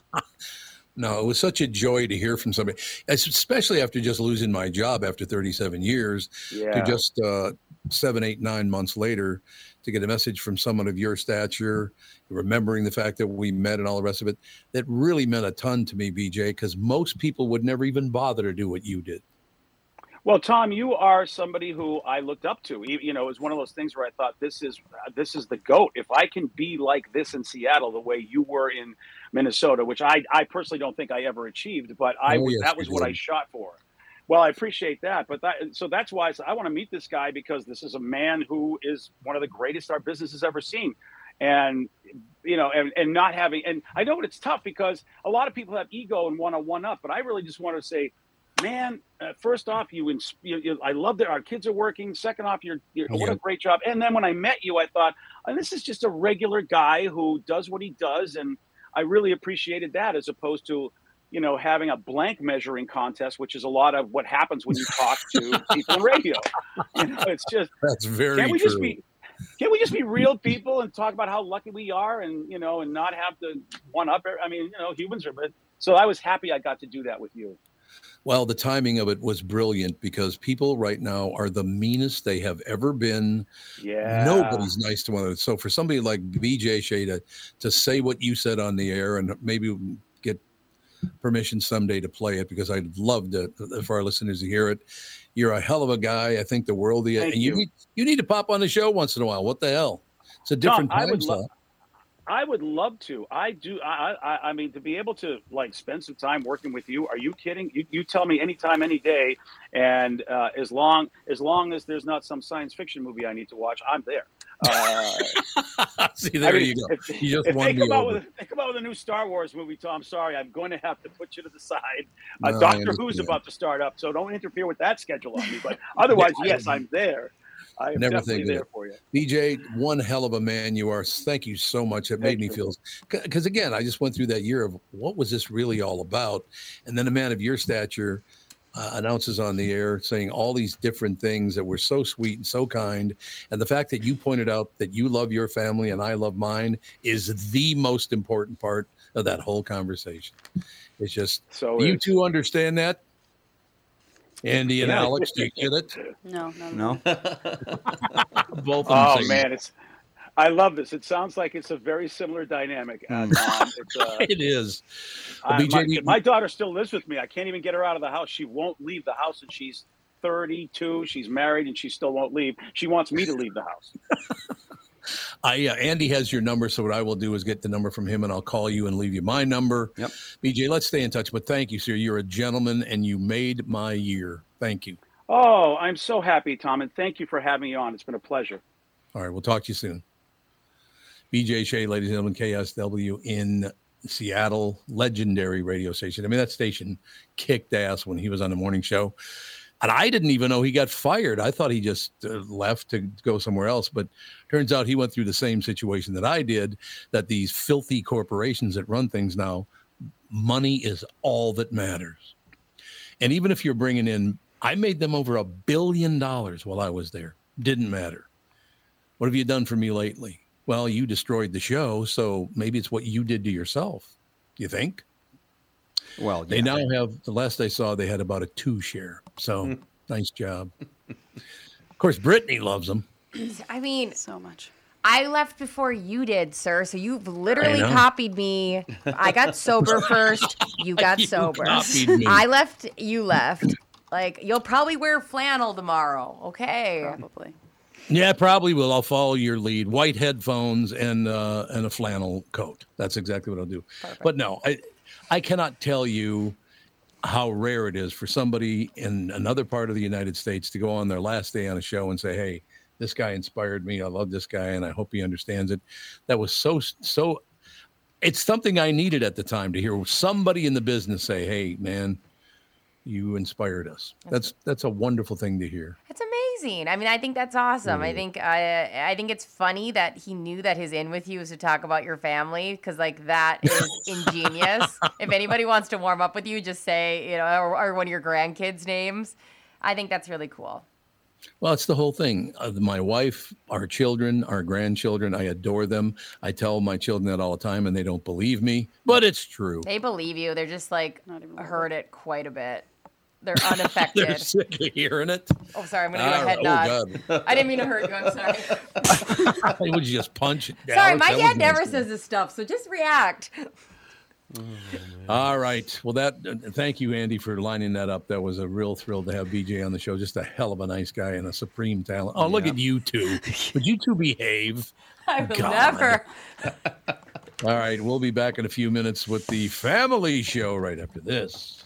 No, it was such a joy to hear from somebody, especially after just losing my job after 37 years. Yeah. To just uh, seven, eight, nine months later, to get a message from someone of your stature, remembering the fact that we met and all the rest of it, that really meant a ton to me, BJ, because most people would never even bother to do what you did. Well, Tom, you are somebody who I looked up to. You know, it was one of those things where I thought this is this is the goat. If I can be like this in Seattle, the way you were in Minnesota, which I I personally don't think I ever achieved, but I Oh, yes, that was what I shot for. Well, I appreciate that, but that so that's why I, said, I want to meet this guy because this is a man who is one of the greatest our business has ever seen, and you know, and, and not having and I know it's tough because a lot of people have ego and want to one up, but I really just want to say man, uh, first off, you, ins- you, you I love that our kids are working. Second off, you're, you're what a great job. And then when I met you, I thought, oh, this is just a regular guy who does what he does, and I really appreciated that as opposed to, you know, having a blank measuring contest, which is a lot of what happens when you talk to *laughs* people on radio. You know, it's just That's very can't we true. just be can't we just be real people and talk about how lucky we are and you know and not have to one up i mean you know humans are but so i was happy i got to do that with you Well, the timing of it was brilliant because people right now are the meanest they have ever been. Yeah. Nobody's nice to one another. So for somebody like BJ Shea to, to say what you said on the air and maybe get permission someday to play it because I'd love to uh, for our listeners to hear it. You're a hell of a guy. I think the world of you. Thank and you, you. need you need to pop on the show once in a while. What the hell? It's a different Tom, I time would slot. I would love to. I do. I, I. I mean, to be able to like spend some time working with you. Are you kidding? You, you tell me anytime, any day, and uh, as long as long as there's not some science fiction movie I need to watch, I'm there. Uh, *laughs* See, there you go. If, You just if won they me come out over. with they come out with a new Star Wars movie, Tom, sorry, I'm going to have to put you to the side. Uh, I Doctor Who's about to start up, so don't interfere with that schedule on me. But otherwise, *laughs* Yeah, yes, I'm there. I am Never think there for you. BJ, one hell of a man you are. Thank you so much. It made Thank me feel because again, I just went through that year of what was this really all about, and then a man of your stature uh, announces on the air saying all these different things that were so sweet and so kind, and the fact that you pointed out that you love your family and I love mine is the most important part of that whole conversation. It's just So you two understand that. Andy and Alex, do you get it? No, no, No. *laughs* Both of them Oh man, it's. I love this. It sounds like it's a very similar dynamic. Uh, It's, uh, *laughs* it is. I- Well, BJ, my, my daughter still lives with me. I can't even get her out of the house. She won't leave the house, and she's 32. She's married, and she still won't leave. She wants me to leave the house. *laughs* I uh, Andy has your number, so what I will do is get the number from him, and I'll call you and leave you my number. Yep. BJ, let's stay in touch. But thank you, sir. You're a gentleman, and you made my year. Thank you. Oh, I'm so happy, Tom, and thank you for having me on. It's been a pleasure. All right, we'll talk to you soon. BJ Shea, ladies and gentlemen, KSW in Seattle, legendary radio station. I mean, that station kicked ass when he was on the morning show. And I didn't even know he got fired. I thought he just uh, left to go somewhere else. But turns out he went through the same situation that I did that these filthy corporations that run things now, money is all that matters. And even if you're bringing in, I made them over a billion dollars while I was there. Didn't matter. What have you done for me lately? Well, you destroyed the show, so maybe it's what you did to yourself. You think? Well, They now have the last I saw, they had about a two share. So nice job. Of course, Brittany loves them. *clears throat* I mean, so much. I left before you did, sir. So you've literally copied me. I got *laughs* sober first. You got You sober. I left. You left. Like you'll probably wear flannel tomorrow. Okay. Probably. Yeah, probably will. I'll follow your lead. White headphones and uh, and a flannel coat. That's exactly what I'll do. But no, I I cannot tell you how rare it is for somebody in another part of the United States to go on their last day on a show and say, "Hey, this guy inspired me. I love this guy, and I hope he understands it." That was so so. It's something I needed at the time to hear somebody in the business say, "Hey, man, you inspired us." That's that's a wonderful thing to hear. It's amazing. I mean, I think that's awesome. I think I I think it's funny that he knew that his in with you was to talk about your family because like that is ingenious. *laughs* if anybody wants to warm up with you, just say you know or, or one of your grandkids' names. I think that's really cool. Well, it's the whole thing. Uh, my wife, our children, our grandchildren, I adore them. I tell my children that all the time, and they don't believe me, but it's true. They believe you. They're just like heard it quite a bit. They're *laughs* They're unaffected. sick of hearing it. oh, sorry. I'm gonna give a head right. nod. Oh, *laughs* I didn't mean to hurt you. I'm sorry. *laughs* Would you just punch? sorry, my That dad never nice. says this stuff, so just react. All right. Well, that. Uh, thank you, Andy, for lining that up. That was a real thrill to have BJ on the show. Just a hell of a nice guy and a supreme talent. Oh, look at you two. Would you two behave? I will God. never. All right. We'll be back in a few minutes with the family show right after this.